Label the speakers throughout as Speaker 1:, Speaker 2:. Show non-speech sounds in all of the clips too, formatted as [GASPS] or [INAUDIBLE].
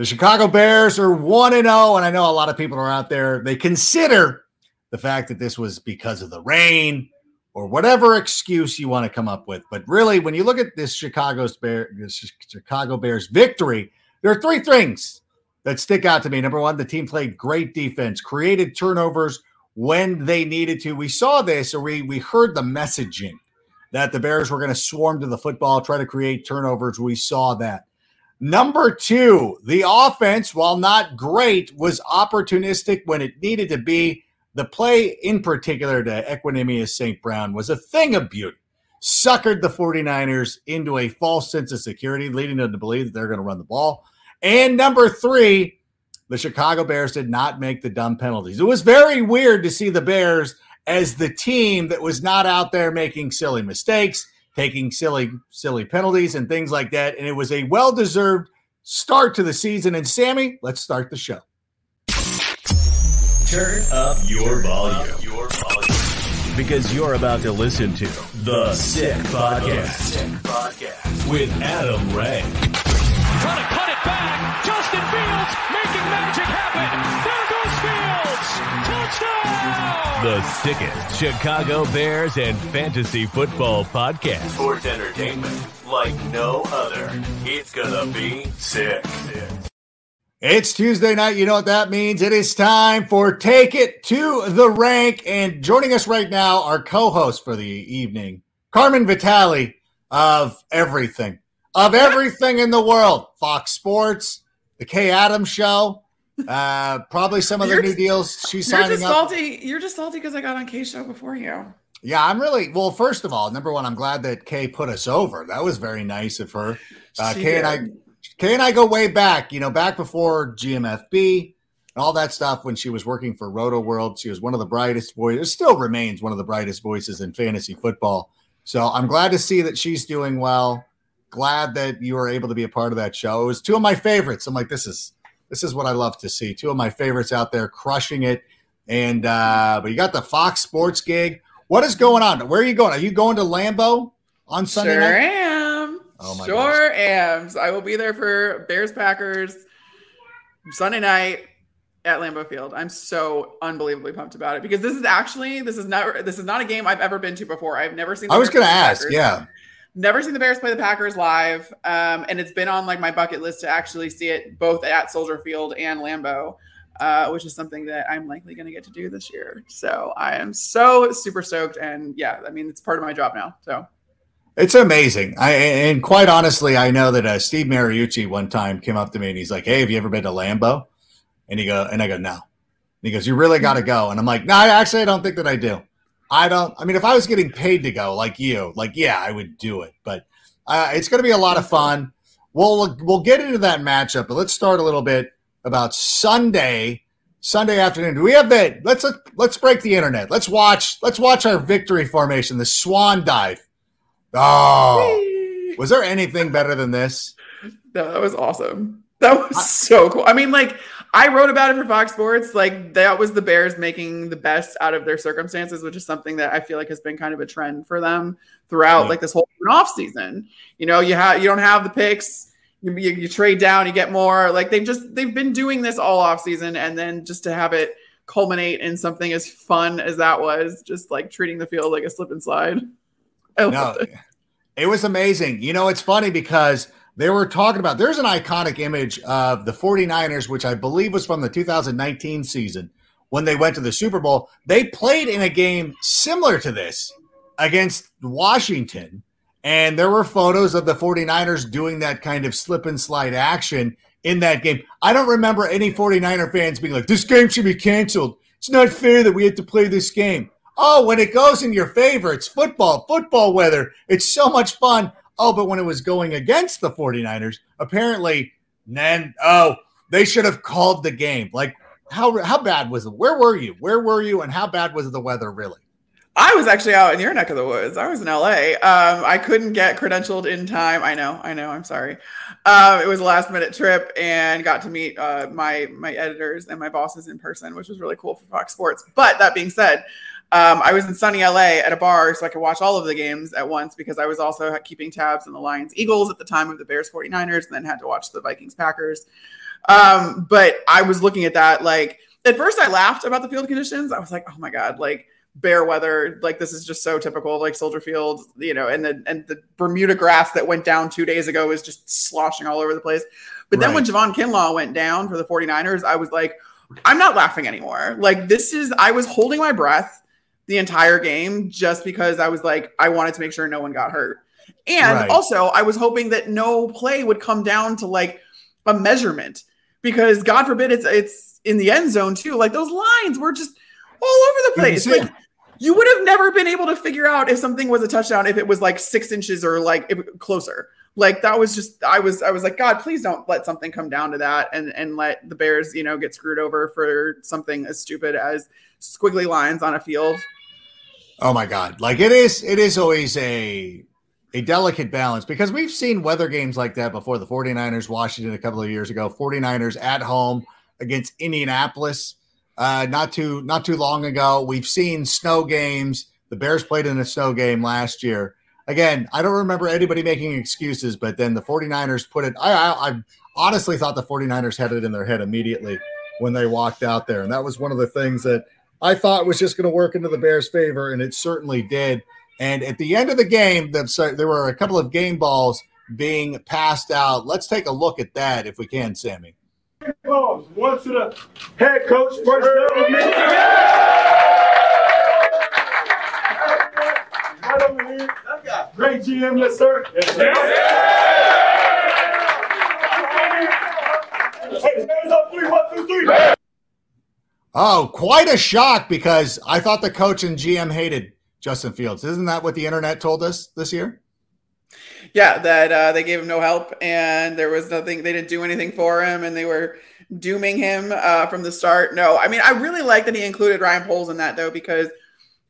Speaker 1: The Chicago Bears are 1 0, and I know a lot of people are out there. They consider the fact that this was because of the rain or whatever excuse you want to come up with. But really, when you look at this Chicago's Bear, this Chicago Bears victory, there are three things that stick out to me. Number one, the team played great defense, created turnovers when they needed to. We saw this, or we we heard the messaging that the Bears were going to swarm to the football, try to create turnovers. We saw that. Number two, the offense, while not great, was opportunistic when it needed to be. The play in particular to Equanimeous St. Brown was a thing of beauty. Suckered the 49ers into a false sense of security, leading them to believe that they're going to run the ball. And number three, the Chicago Bears did not make the dumb penalties. It was very weird to see the Bears as the team that was not out there making silly mistakes taking silly, silly penalties and things like that. And it was a well deserved start to the season. And Sammy, let's start the show.
Speaker 2: Turn up your volume. Your volume. Because you're about to listen to The Sick Podcast, Sick Podcast. with Adam Rank.
Speaker 3: Trying to cut it back. Justin Fields making magic happen. There goes Fields. Touchdown.
Speaker 2: The sickest Chicago Bears and fantasy football podcast. Sports entertainment like no other. It's gonna be sick.
Speaker 1: It's Tuesday night. You know what that means. It is time for Take It to the Rank. And joining us right now, our co host for the evening, Carmen Vitali of everything, of everything in the world Fox Sports, The Kay Adams Show, uh, probably some of the new deals she's
Speaker 4: You're
Speaker 1: signing
Speaker 4: just
Speaker 1: up.
Speaker 4: salty. You're just salty because I got on Kay's show before you.
Speaker 1: Yeah, I'm really well. First of all, number one, I'm glad that Kay put us over. That was very nice of her. Uh, Kay and I,
Speaker 4: did.
Speaker 1: Kay and I go way back. You know, back before GMFB and all that stuff. When she was working for Roto World, she was one of the brightest voices. Still remains one of the brightest voices in fantasy football. So I'm glad to see that she's doing well. Glad that you were able to be a part of that show. It was two of my favorites. I'm like, this is this is what I love to see. Two of my favorites out there crushing it. And uh, but you got the Fox Sports gig. What is going on? Where are you going? Are you going to Lambeau on Sunday night?
Speaker 4: sure
Speaker 1: night?
Speaker 4: am.
Speaker 1: Oh my
Speaker 4: sure am. So I will be there for Bears Packers Sunday night at Lambeau Field. I'm so unbelievably pumped about it because this is actually this is not this is not a game I've ever been to before. I've never seen.
Speaker 1: I was going to ask. Yeah.
Speaker 4: Never seen the Bears play the Packers live, um, and it's been on like my bucket list to actually see it both at Soldier Field and Lambeau, uh, which is something that I'm likely going to get to do this year. So I am so super stoked, and yeah, I mean it's part of my job now. So
Speaker 1: It's amazing. I and quite honestly, I know that uh, Steve Mariucci one time came up to me and he's like, "Hey, have you ever been to Lambeau?" And he go, and I go, "No." And he goes, "You really got to go." And I'm like, "No, I actually I don't think that I do. I don't. I mean, if I was getting paid to go, like you, like yeah, I would do it. But uh, it's going to be a lot of fun. We'll we'll get into that matchup, but let's start a little bit about Sunday." Sunday afternoon. Do we have that? Let's let's break the internet. Let's watch. Let's watch our victory formation, the Swan Dive. Oh, was there anything better than this?
Speaker 4: No, that was awesome. That was so cool. I mean, like I wrote about it for Fox Sports. Like that was the Bears making the best out of their circumstances, which is something that I feel like has been kind of a trend for them throughout
Speaker 1: Yeah.
Speaker 4: like this whole off season. You know, you have you don't have the picks. You, you, you trade down, you get more. Like they've just they've been doing this all off season, and then just to have it culminate in something as fun as that was, just like treating the field like a slip and slide. I
Speaker 1: No,
Speaker 4: it.
Speaker 1: it was amazing. You know, it's funny because they were talking about there's an iconic image of the 49ers, which I believe was from the 2019 season when they went to the Super Bowl. They played in a game similar to this against Washington. And there were photos of the 49ers doing that kind of slip and slide action in that game. I don't remember any 49er fans being like, this game should be canceled. It's not fair that we had to play this game. Oh, when it goes in your favor, it's football, football weather. It's so much fun. Oh, but when it was going against the 49ers, apparently, then, oh, they should have called the game. Like, how, how bad was it? Where were you? Where were you? And how bad was the weather really?
Speaker 4: I was actually out in your neck of the woods. I was in LA. Um, I couldn't get credentialed in time. I know, I know. I'm sorry. Um, it was a last minute trip and got to meet uh, my my editors and my bosses in person, which was really cool for Fox Sports. But that being said, um, I was in sunny LA at a bar so I could watch all of the games at once because I was also keeping tabs on the Lions Eagles at the time of the Bears 49ers and then had to watch the Vikings Packers. Um, but I was looking at that like at first I laughed about the field conditions. I was like, oh my God, like bear weather. Like this is just so typical, like Soldier Field, you know, and the and the Bermuda grass that went down two days ago is just sloshing all over the place. But right. then when Javon Kinlaw went down for the 49ers, I was like, I'm not laughing anymore. Like this is I was holding my breath the entire game just because I was like, I wanted to make sure no one got hurt. And right. also I was hoping that no play would come down to like a measurement because God forbid it's it's in the end zone too. Like those lines were just all over the place. Like you would have never been able to figure out if something was a touchdown if it was like six inches or like closer. Like that was just I was I was like God, please don't let something come down to that and and let the Bears you know get screwed over for something as stupid as squiggly lines on a field.
Speaker 1: Oh my God! Like it is it is always a a delicate balance because we've seen weather games like that before. The 49ers, Washington, a couple of years ago. 49ers at home against Indianapolis uh, not too not too long ago. We've seen snow games. The Bears played in a snow game last year. Again, I don't remember anybody making excuses, but then the 49ers put it. I, I, I honestly thought the 49ers had it in their head immediately when they walked out there. And that was one of the things that I thought it was just going to work into the Bears' favor, and it certainly did. And at the end of the game, there were a couple of game balls being passed out. Let's take a look at that if we can, Sammy.
Speaker 5: Balls. One to the head coach, first down. Right over here. Great GM, yes, sir. Yes, sir. Hey, hands up, three, one, two, three.
Speaker 1: Oh, quite a shock because I thought the coach and GM hated Justin Fields. Isn't that what the internet told us this year?
Speaker 4: yeah, that uh, they gave him no help and there was nothing, they didn't do anything for him and they were dooming him uh, from the start. No, I mean, I really like that he included Ryan Poles in that though, because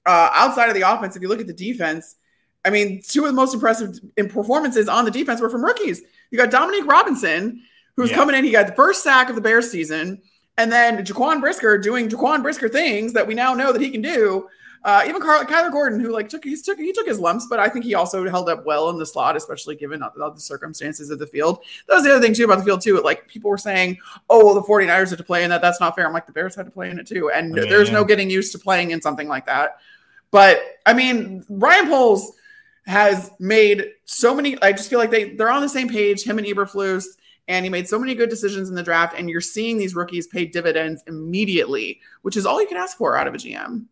Speaker 4: uh, outside of the offense, if you look at the defense, I mean, two of the most impressive performances on the defense were from rookies. You got Dominique Robinson, who's yeah. coming in, he got the first sack of the Bears season. And then Jaquan Brisker doing Jaquan Brisker things that we now know that he can do. Uh, even Carl, Kyler Gordon, who like took he took he took his lumps, but I think he also held up well in the slot, especially given all the circumstances of the field. That was the other thing too about the field too. Like people were saying, "Oh, well, the 49ers had to play in that. That's not fair." I'm like, the Bears had to play in it too, and yeah, there's yeah. no getting used to playing in something like that. But I mean, Ryan Poles has made so many. I just feel like they they're on the same page. Him and Eberflus and he made so many good decisions in the draft. And you're seeing these rookies pay dividends immediately, which is all you can ask for out of a GM.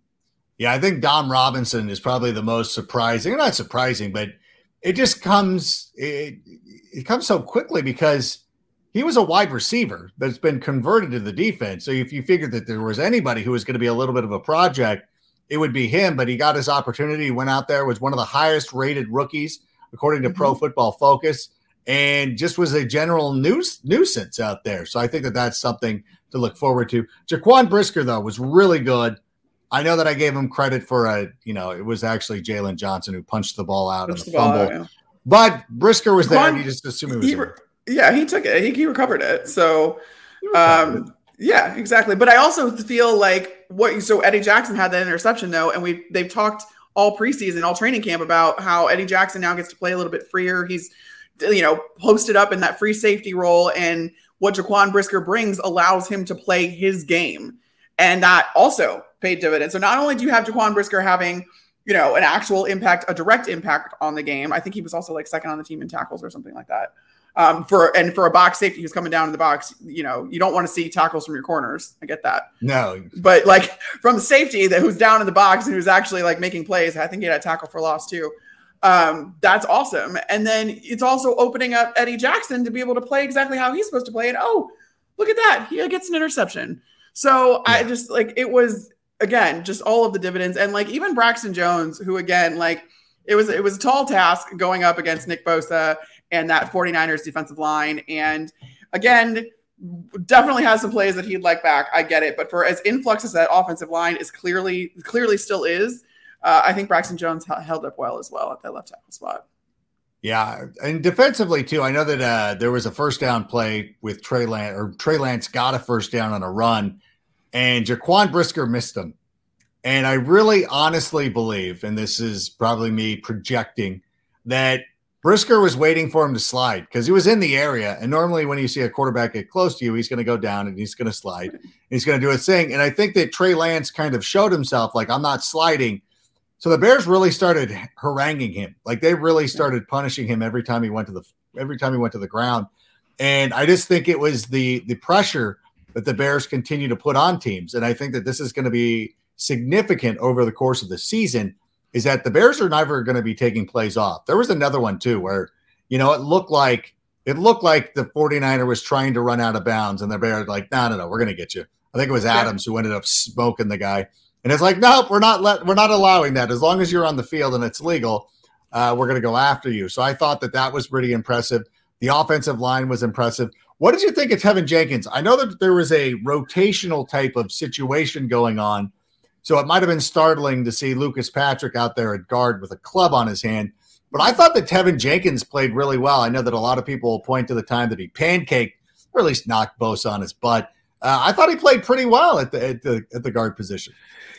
Speaker 1: Yeah, I think Dom Robinson is probably the most surprising. Not surprising, but it just comes it, it comes so quickly because he was a wide receiver that's been converted to the defense. So if you figured that there was anybody who was going to be a little bit of a project, it would be him. But he got his opportunity. Went out there, was one of the highest rated rookies according to mm-hmm. Pro Football Focus, and just was a general nuis- nuisance out there. So I think that that's something to look forward to. Jaquan Brisker though was really good. I know that I gave him credit for a, you know, it was actually Jaylon Johnson who punched the ball out punched of the, the fumble. Out, yeah. But Brisker was there, and he just assume he was. He re-
Speaker 4: yeah, he took it. He, he recovered it. So, um, yeah, exactly. But I also feel like what. So Eddie Jackson had that interception though, and we they've talked all preseason, all training camp about how Eddie Jackson now gets to play a little bit freer. He's, you know, posted up in that free safety role, and what Jaquan Brisker brings allows him to play his game, and that also paid dividends. So not only do you have Jaquan Brisker having, you know, an actual impact, a direct impact on the game. I think he was also like second on the team in tackles or something like that. Um, for and for a box safety who's coming down in the box, you know, you don't want to see tackles from your corners. I get that.
Speaker 1: No,
Speaker 4: but like from the safety that who's down in the box and who's actually like making plays, I think he had a tackle for loss too. Um, that's awesome. And then it's also opening up Eddie Jackson to be able to play exactly how he's supposed to play. And oh, look at that, he gets an interception. So. I just like it was again just all of the dividends and like even Braxton Jones, who again like it was it was a tall task going up against Nick Bosa and that 49ers defensive line. And again, definitely has some plays that he'd like back. I get it. But for as influx as that offensive line is clearly, clearly still is, uh, I think Braxton Jones held up well as well at that left tackle spot.
Speaker 1: Yeah, and defensively too. I know that uh, there was a first down play with Trey Lance, or Trey Lance got a first down on a run, and Jaquan Brisker missed him. And I really honestly believe, and this is probably me projecting, that Brisker was waiting for him to slide because he was in the area. And normally, when you see a quarterback get close to you, he's going to go down and he's going to slide. And he's going to do his thing. And I think that Trey Lance kind of showed himself like, I'm not sliding. So the Bears really started haranguing him. Like they really started punishing him every time he went to the every time he went to the ground. And I just think it was the the pressure that the Bears continue to put on teams. And I think that this is going to be significant over the course of the season is that the Bears are never going to be taking plays off. There was another one too where, you know, it looked like it looked like the 49er was trying to run out of bounds and the Bears like, no, no, no, we're going to get you. I think it was Adams who ended up smoking the guy. And it's like, nope, we're not let, we're not allowing that. As long as you're on the field and it's legal, uh, we're going to go after you. So I thought that that was pretty impressive. The offensive line was impressive. What did you think of Teven Jenkins? I know that there was a rotational type of situation going on so it might have been startling to see Lucas Patrick out there at guard with a club on his hand. But I thought that Teven Jenkins played really well. I know that a lot of people will point to the time that he pancaked, or at least knocked Bosa on his butt. Uh, I thought he played pretty well at the, at the at the guard position.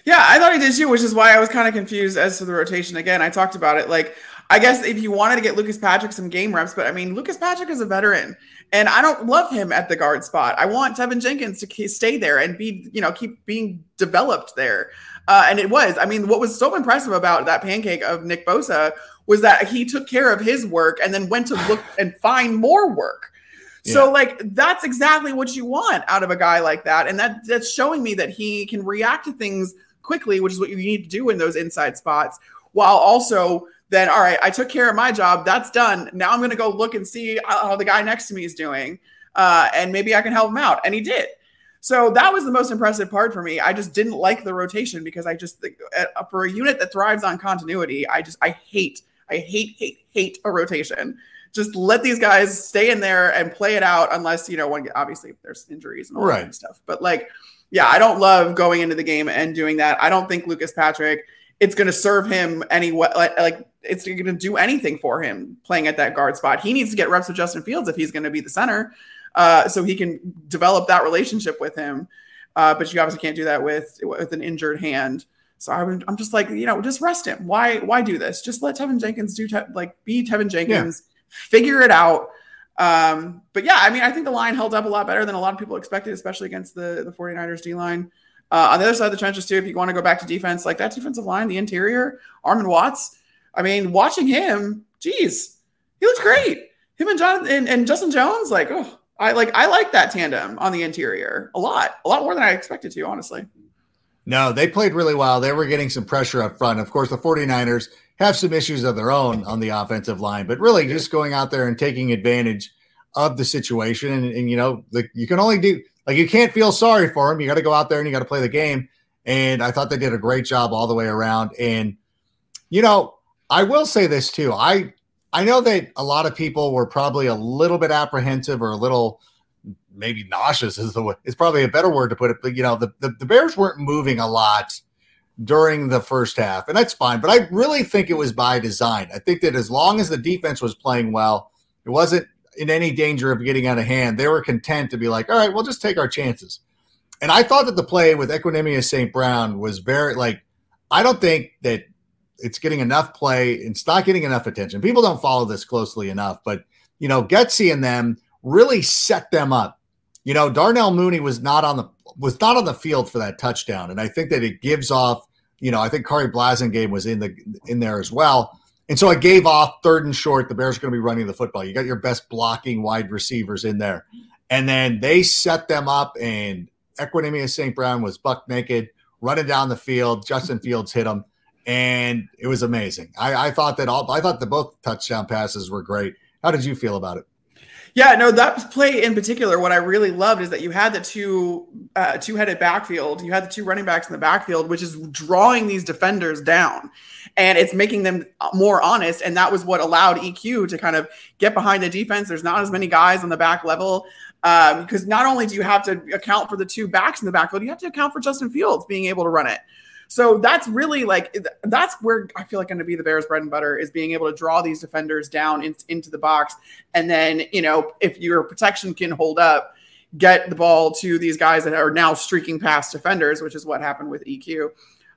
Speaker 4: Yeah, I thought he did too, which is why I was kind of confused as to the rotation. Again, I talked about it. Like, I guess if you wanted to get Lucas Patrick some game reps, but I mean, Lucas Patrick is a veteran. And I don't love him at the guard spot. I want Teven Jenkins to stay there and be, you know, keep being developed there. Uh, and it was. I mean, what was so impressive about that pancake of Nick Bosa was that he took care of his work and then went to look and find more work. So, like, that's exactly what you want out of a guy like that. And that that's showing me that he can react to things quickly, which is what you need to do in those inside spots, while also then all right, I took care of my job. That's done. Now I'm going to go look and see how the guy next to me is doing, uh, and maybe I can help him out. And he did. So that was the most impressive part for me. I just didn't like the rotation because I just for a unit that thrives on continuity, I just I hate I hate hate hate a rotation. Just let these guys stay in there and play it out, unless you know one obviously there's injuries and all right. that kind of stuff. But like, yeah, I don't love going into the game and doing that. I don't think Lucas Patrick it's going to serve him anyway. Like, like it's going to do anything for him playing at that guard spot. He needs to get reps with Justin Fields if he's going to be the center, uh, so he can develop that relationship with him. Uh, but you obviously can't do that with with an injured hand. So I'm, I'm just like, you know, just rest him. Why why do this? Just let Teven Jenkins do te- like be Teven Jenkins, yeah. Figure it out. Um, but yeah, I mean, I think the line held up a lot better than a lot of people expected, especially against the the 49ers D line. Uh, on the other side of the trenches, too, if you want to go back to defense, like that defensive line, the interior, Armon Watts. I mean, watching him, geez, he looks great. Him and John and, and Justin Jones, like, oh, I like I like that tandem on the interior a lot, a lot more than I expected to, honestly.
Speaker 1: No, they played really well. They were getting some pressure up front. Of course, the 49ers have some issues of their own on the offensive line, but really just going out there and taking advantage of the situation. And, and you know, the, you can only do like you can't feel sorry for them. You got to go out there and you got to play the game. And I thought they did a great job all the way around. And you know, I will say this too. I I know that a lot of people were probably a little bit apprehensive or a little maybe nauseous is the is probably a better word to put it. But you know, the, the, the Bears weren't moving a lot during the first half, and that's fine. But I really think it was by design. I think that as long as the defense was playing well, it wasn't in any danger of getting out of hand. They were content to be like, all right, we'll just take our chances. And I thought that the play with Equanimeous St. Brown was very like, I don't think that it's getting enough play. It's not getting enough attention. People don't follow this closely enough, but you know, Getsy and them really set them up. You know, Darnell Mooney was not on the was not on the field for that touchdown, and I think that it gives off. You know, I think Khari Blasingame was in the in there as well. And so I gave off third and short. The Bears are going to be running the football. You got your best blocking wide receivers in there. And then they set them up, and Equanimeous St. Brown was buck naked, running down the field. Justin Fields hit him, and it was amazing. I, I thought that all I thought that both touchdown passes were great. How did you feel about it?
Speaker 4: Yeah, no, that play in particular, what I really loved is that you had the two uh, two headed backfield. You had the two running backs in the backfield, which is drawing these defenders down, and it's making them more honest. And that was what allowed EQ to kind of get behind the defense. There's not as many guys on the back level um, because not only do you have to account for the two backs in the backfield, you have to account for Justin Fields being able to run it. So that's really like that's where I feel like going to be the Bears' bread and butter is being able to draw these defenders down in, into the box, and then you know if your protection can hold up, get the ball to these guys that are now streaking past defenders, which is what happened with EQ.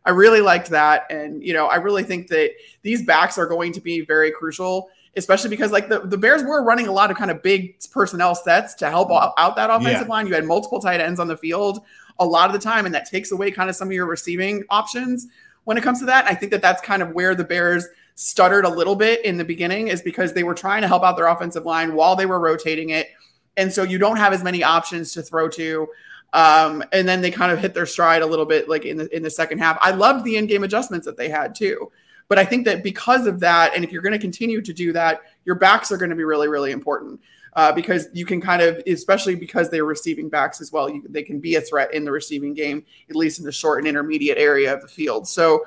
Speaker 4: I really liked that, and you know I really think that these backs are going to be very crucial especially because like the, the Bears were running a lot of kind of big personnel sets to help out that offensive yeah. line. You had multiple tight ends on the field a lot of the time, and that takes away kind of some of your receiving options when it comes to that. I think that that's kind of where the Bears stuttered a little bit in the beginning, is because they were trying to help out their offensive line while they were rotating it, and so you don't have as many options to throw to. Um, and then they kind of hit their stride a little bit, like in the in the second half. I loved the in-game adjustments that they had too. But I think that because of that, and if you're going to continue to do that, your backs are going to be really, really important uh, because you can kind of, especially because they're receiving backs as well, you, they can be a threat in the receiving game, at least in the short and intermediate area of the field. So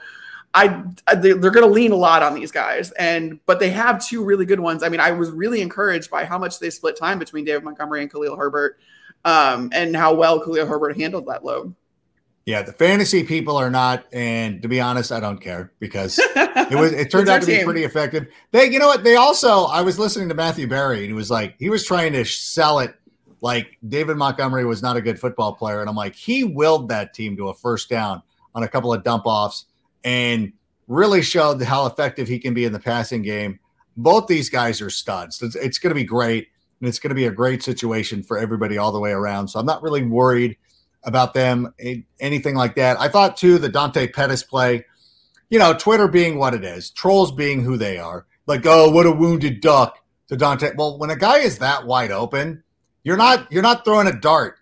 Speaker 4: I, they're going to lean a lot on these guys, and but they have two really good ones. I mean, I was really encouraged by how much they split time between David Montgomery and Khalil Herbert, um, and how well Khalil Herbert handled that load.
Speaker 1: Yeah, the fantasy people are not, and to be honest, I don't care because it was it [LAUGHS] turned out to be team. pretty effective. They, you know what? They also I was listening to Matthew Berry, and he was like he was trying to sell it like David Montgomery was not a good football player, and I'm like he willed that team to a first down on a couple of dump offs and really showed how effective he can be in the passing game. Both these guys are studs. It's, it's going to be great, and it's going to be a great situation for everybody all the way around. So I'm not really worried about them, anything like that. I thought too the Dante Pettis play, you know, Twitter being what it is, trolls being who they are. Like, oh, what a wounded duck to Dante. Well, when a guy is that wide open, you're not you're not throwing a dart.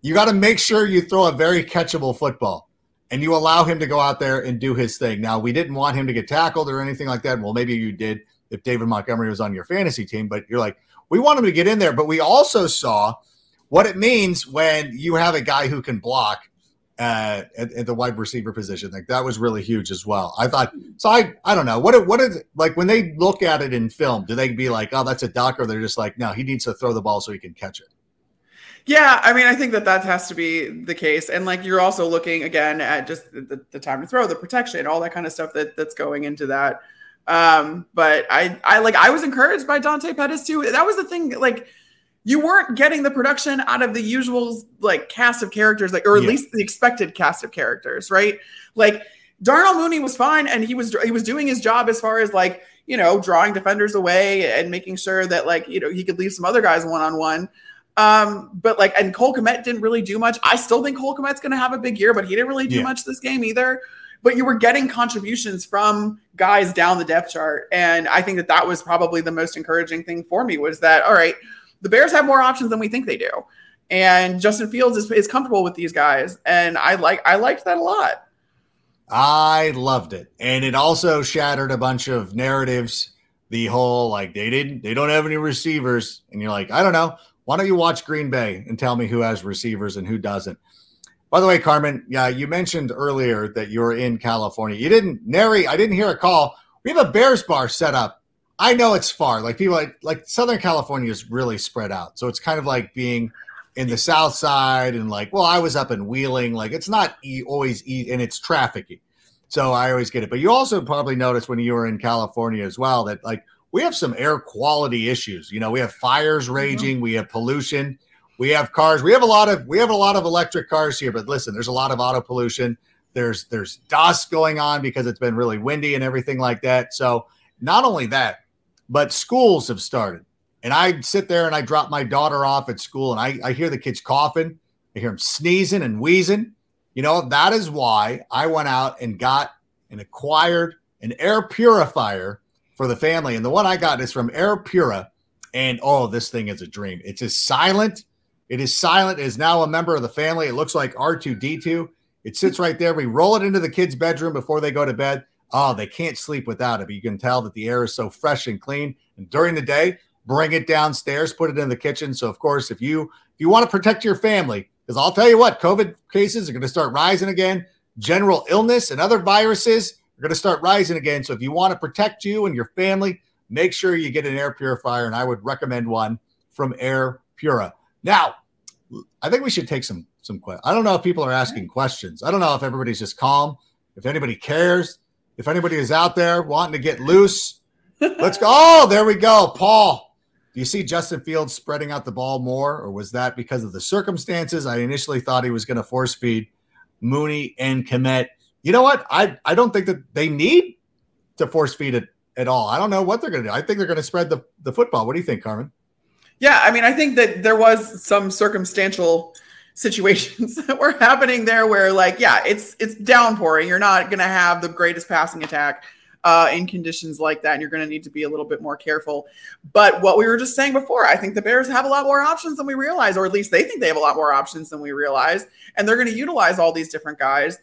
Speaker 1: You got to make sure you throw a very catchable football and you allow him to go out there and do his thing. Now, we didn't want him to get tackled or anything like that. Well, maybe you did if David Montgomery was on your fantasy team, but you're like, we want him to get in there. But we also saw – what it means when you have a guy who can block uh, at, at, the wide receiver position. Like that was really huge as well. I thought so. I I don't know what what is like when they look at it in film. Do they be like, oh, that's a duck, or they're just like, no, he needs to throw the ball so he can catch it.
Speaker 4: Yeah, I mean, I think that that has to be the case, and like you're also looking again at just the, the time to throw, the protection, all that kind of stuff that that's going into that. Um, but I I like I was encouraged by Dante Pettis too. That was the thing, like you weren't getting the production out of the usual like cast of characters, like or at yeah. least the expected cast of characters, right? Like Darnell Mooney was fine, and he was he was doing his job as far as like you know drawing defenders away and making sure that like you know he could leave some other guys one on one. Um, but like, and Cole Kmet didn't really do much. I still think Cole Kmet's going to have a big year, but he didn't really do yeah. much this game either. But you were getting contributions from guys down the depth chart, and I think that that was probably the most encouraging thing for me was that all right the Bears have more options than we think they do. And Justin Fields is, is comfortable with these guys. And I like I liked that a lot.
Speaker 1: I loved it. And it also shattered a bunch of narratives. The whole like they didn't they don't have any receivers. And you're like, I don't know. Why don't you watch Green Bay and tell me who has receivers and who doesn't? By the way, Carmen, yeah, you mentioned earlier that you're in California. You didn't, Nary, I didn't hear a call. We have a Bears bar set up I know it's far. Like people like like Southern California is really spread out. So it's kind of like being in the South Side and like, well, I was up in Wheeling. Like it's not e- always e- and it's trafficy. So I always get it. But you also probably noticed when you were in California as well that like we have some air quality issues. You know, we have fires mm-hmm. raging, we have pollution, we have cars. We have a lot of we have a lot of electric cars here, but listen, there's a lot of auto pollution. There's there's dust going on because it's been really windy and everything like that. So not only that, but schools have started. And I sit there and I drop my daughter off at school and I, I hear the kids coughing. I hear them sneezing and wheezing. You know, that is why I went out and got and acquired an air purifier for the family. And the one I got is from Air Pura. And oh, this thing is a dream. It's as silent. It is silent. It is now a member of the family. It looks like R2D2. It sits right there. We roll it into the kids' bedroom before they go to bed. Oh, they can't sleep without it. But you can tell that the air is so fresh and clean. And during the day, bring it downstairs, put it in the kitchen. So, of course, if you if you want to protect your family, because I'll tell you what, COVID cases are going to start rising again. General illness and other viruses are going to start rising again. So, if you want to protect you and your family, make sure you get an air purifier. And I would recommend one from Air Pura. Now, I think we should take some some questions. I don't know if people are asking mm-hmm. questions. I don't know if everybody's just calm, if anybody cares, if anybody is out there wanting to get loose. Let's go. Oh, there we go. Paul, do you see Justin Fields spreading out the ball more, or was that because of the circumstances? I initially thought he was going to force feed Mooney and Kmet. You know what? I, I don't think that they need to force feed it at all. I don't know what they're going to do. I think they're going to spread the, the football. What do you think, Carmen?
Speaker 4: Yeah, I mean, I think that there was some circumstantial situations [LAUGHS] that were happening there where, like, yeah, it's it's downpouring. You're not going to have the greatest passing attack uh, in conditions like that, and you're going to need to be a little bit more careful. But what we were just saying before, I think the Bears have a lot more options than we realize, or at least they think they have a lot more options than we realize, and they're going to utilize all these different guys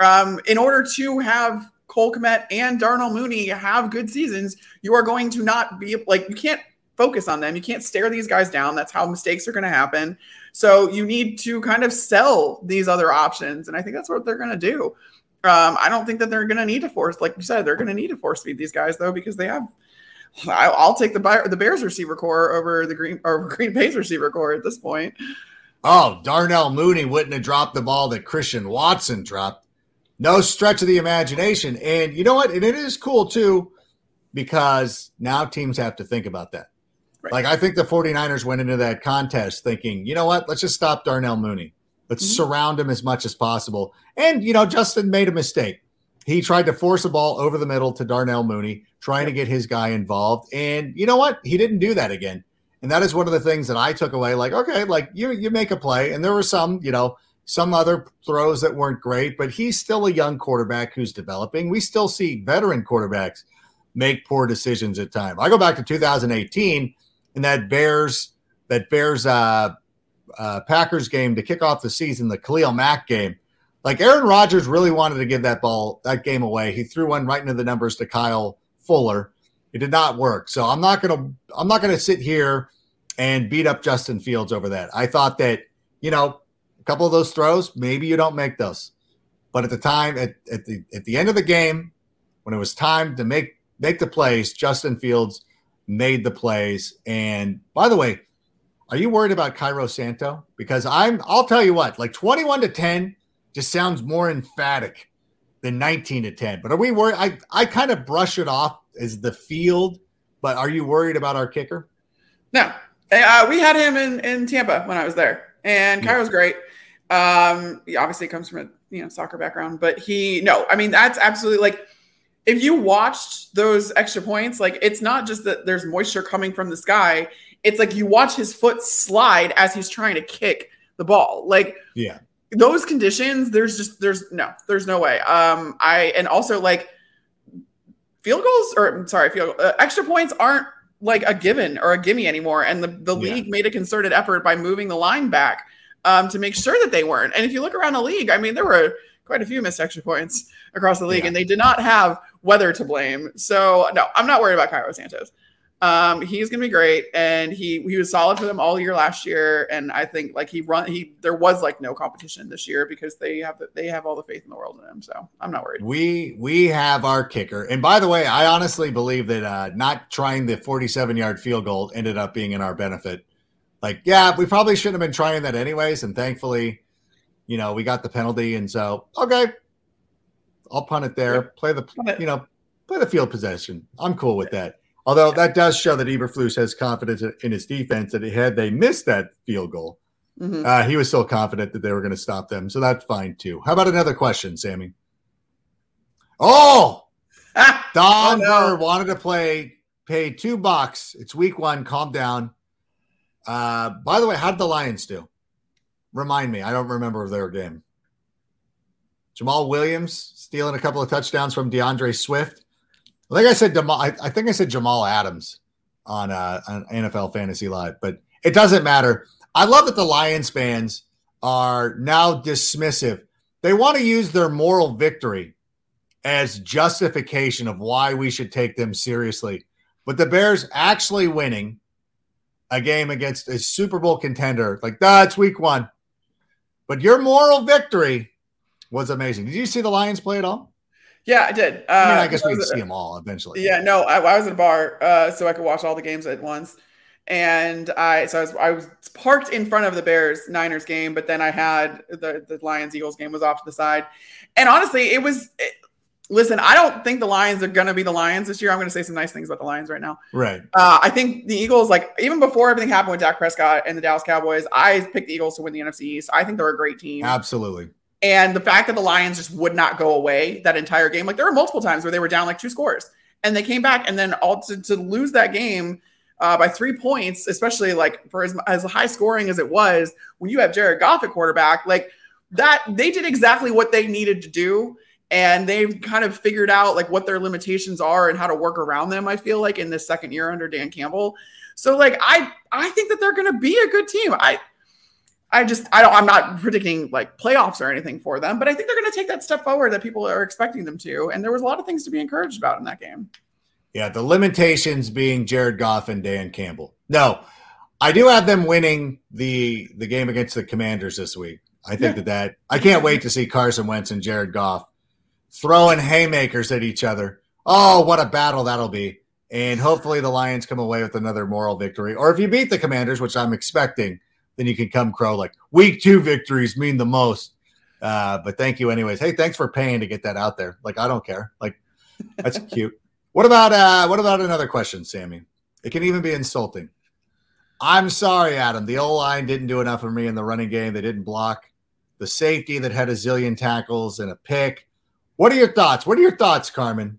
Speaker 4: um, in order to have Cole Kmet and Darnell Mooney have good seasons. You are going to not be like you can't focus on them. You can't stare these guys down. That's how mistakes are going to happen. So you need to kind of sell these other options. And I think that's what they're going to do. Um, I don't think that they're going to need to force, like you said, they're going to need to force feed these guys though, because they have. I'll take the the Bears receiver corps over the Green [LAUGHS] or Green Bay's receiver corps at this point.
Speaker 1: Oh, Darnell Mooney wouldn't have dropped the ball that Christian Watson dropped. No stretch of the imagination. And you know what? And it is cool too, because now teams have to think about that. Right. Like I think the 49ers went into that contest thinking, you know what, let's just stop Darnell Mooney. Let's mm-hmm. surround him as much as possible. And you know, Justin made a mistake. He tried to force a ball over the middle to Darnell Mooney, trying to get his guy involved. And you know what? He didn't do that again. And that is one of the things that I took away. Like, okay, like you you make a play, and there were some, you know, some other throws that weren't great, but he's still a young quarterback who's developing. We still see veteran quarterbacks make poor decisions at times. I go back to 2018 in that Bears that Bears uh, uh, Packers game to kick off the season, the Khalil Mack game. Like Aaron Rodgers really wanted to give that ball that game away. He threw one right into the numbers to Kyle Fuller. It did not work. So I'm not gonna I'm not gonna sit here and beat up Justin Fields over that. I thought that you know a couple of those throws maybe you don't make those, but at the time at, at the at the end of the game when it was time to make make the plays, Justin Fields made the plays. And by the way, are you worried about Cairo Santo? Because I'm I'll tell you what, like 21 to 10 just sounds more emphatic than 19 to 10. But are we worried? I, I kind of brush it off as the field, but are you worried about our kicker?
Speaker 4: No. Uh, we had him in, in Tampa when I was there, and Cairo's yeah. great. Um, he obviously comes from a you know soccer background, but he no, I mean that's absolutely like if you watched those extra points, like it's not just that there's moisture coming from the sky. It's like you watch his foot slide as he's trying to kick the ball. Like,
Speaker 1: yeah,
Speaker 4: those conditions, there's just there's no, there's no way. Um, I and also like field goals or sorry, field uh, extra points aren't like a given or a gimme anymore. And the the yeah. league made a concerted effort by moving the line back um, to make sure that they weren't. And if you look around the league, I mean, there were quite a few missed extra points across the league, yeah. and they did not have weather to blame. So no, I'm not worried about Cairo Santos. Um, he's gonna be great, and he he was solid for them all year last year. And I think like he run he there was like no competition this year because they have the, they have all the faith in the world in him. So I'm not worried.
Speaker 1: We we have our kicker, and by the way, I honestly believe that uh, not trying the 47 yard field goal ended up being in our benefit. Like, yeah, we probably shouldn't have been trying that anyways, and thankfully, you know, we got the penalty, and so okay, I'll punt it there. Play the you know play the field possession. I'm cool with that. Although that does show that Eberflus has confidence in his defense that had they missed that field goal, mm-hmm. uh, he was still confident that they were going to stop them. So that's fine too. How about another question, Sammy? Oh, [LAUGHS] Don oh, no. wanted to play, pay two bucks. It's week one. Calm down. Uh, by the way, how did the Lions do? Remind me. I don't remember their game. Jamaal Williams stealing a couple of touchdowns from D'Andre Swift. Think I said I, I think I said Jamal Adams on uh, on NFL Fantasy Live, but it doesn't matter. I love that the Lions fans are now dismissive. They want to use their moral victory as justification of why we should take them seriously. But the Bears actually winning a game against a Super Bowl contender, like that's week one. But your moral victory was amazing. Did you see the Lions play at all?
Speaker 4: Yeah, I did. Uh,
Speaker 1: I mean, I guess we'd see them all eventually.
Speaker 4: Yeah, no, I, I was at a bar, uh, so I could watch all the games at once. And I, so I was, I was parked in front of the Bears Niners game, but then I had the the Lions Eagles game was off to the side. And honestly, it was. It, listen, I don't think the Lions are going to be the Lions this year. I'm going to say some nice things about the Lions right now.
Speaker 1: Right.
Speaker 4: Uh, I think the Eagles, like even before everything happened with Dak Prescott and the Dallas Cowboys, I picked the Eagles to win the NFC East. I think they're a great team.
Speaker 1: Absolutely.
Speaker 4: And the fact that the Lions just would not go away that entire game, like there were multiple times where they were down like two scores and they came back and then all to, to lose that game uh, by three points, especially like for as, as high scoring as it was, when you have Jared Goff at quarterback, like that, they did exactly what they needed to do. And they've kind of figured out like what their limitations are and how to work around them. I feel like in this second year under Dan Campbell. So like I I think that they're going to be a good team. I I just I don't I'm not predicting like playoffs or anything for them, but I think they're going to take that step forward that people are expecting them to. And there was a lot of things to be encouraged about in that game.
Speaker 1: Yeah, the limitations being Jared Goff and Dan Campbell. No, I do have them winning the the game against the Commanders this week. I think yeah. that that I can't wait to see Carson Wentz and Jared Goff throwing haymakers at each other. Oh, what a battle that'll be! And hopefully the Lions come away with another moral victory. Or if you beat the Commanders, which I'm expecting, then you can come crow like week two victories mean the most. Uh, but thank you anyways. Hey, thanks for paying to get that out there. Like I don't care. Like that's [LAUGHS] cute. What about uh what about another question, Sammy? It can even be insulting. I'm sorry, Adam. The O line didn't do enough for me in the running game. They didn't block the safety that had a zillion tackles and a pick. What are your thoughts? What are your thoughts, Carmen?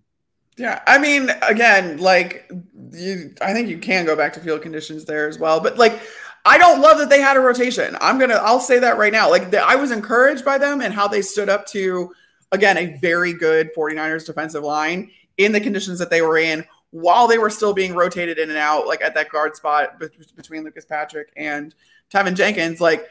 Speaker 4: Yeah, I mean, again, like you, I think you can go back to field conditions there as well. But like, I don't love that they had a rotation. I'm gonna I'll say that right now. Like the, I was encouraged by them and how they stood up to again a very good 49ers defensive line in the conditions that they were in while they were still being rotated in and out like at that guard spot between Lucas Patrick and Teven Jenkins like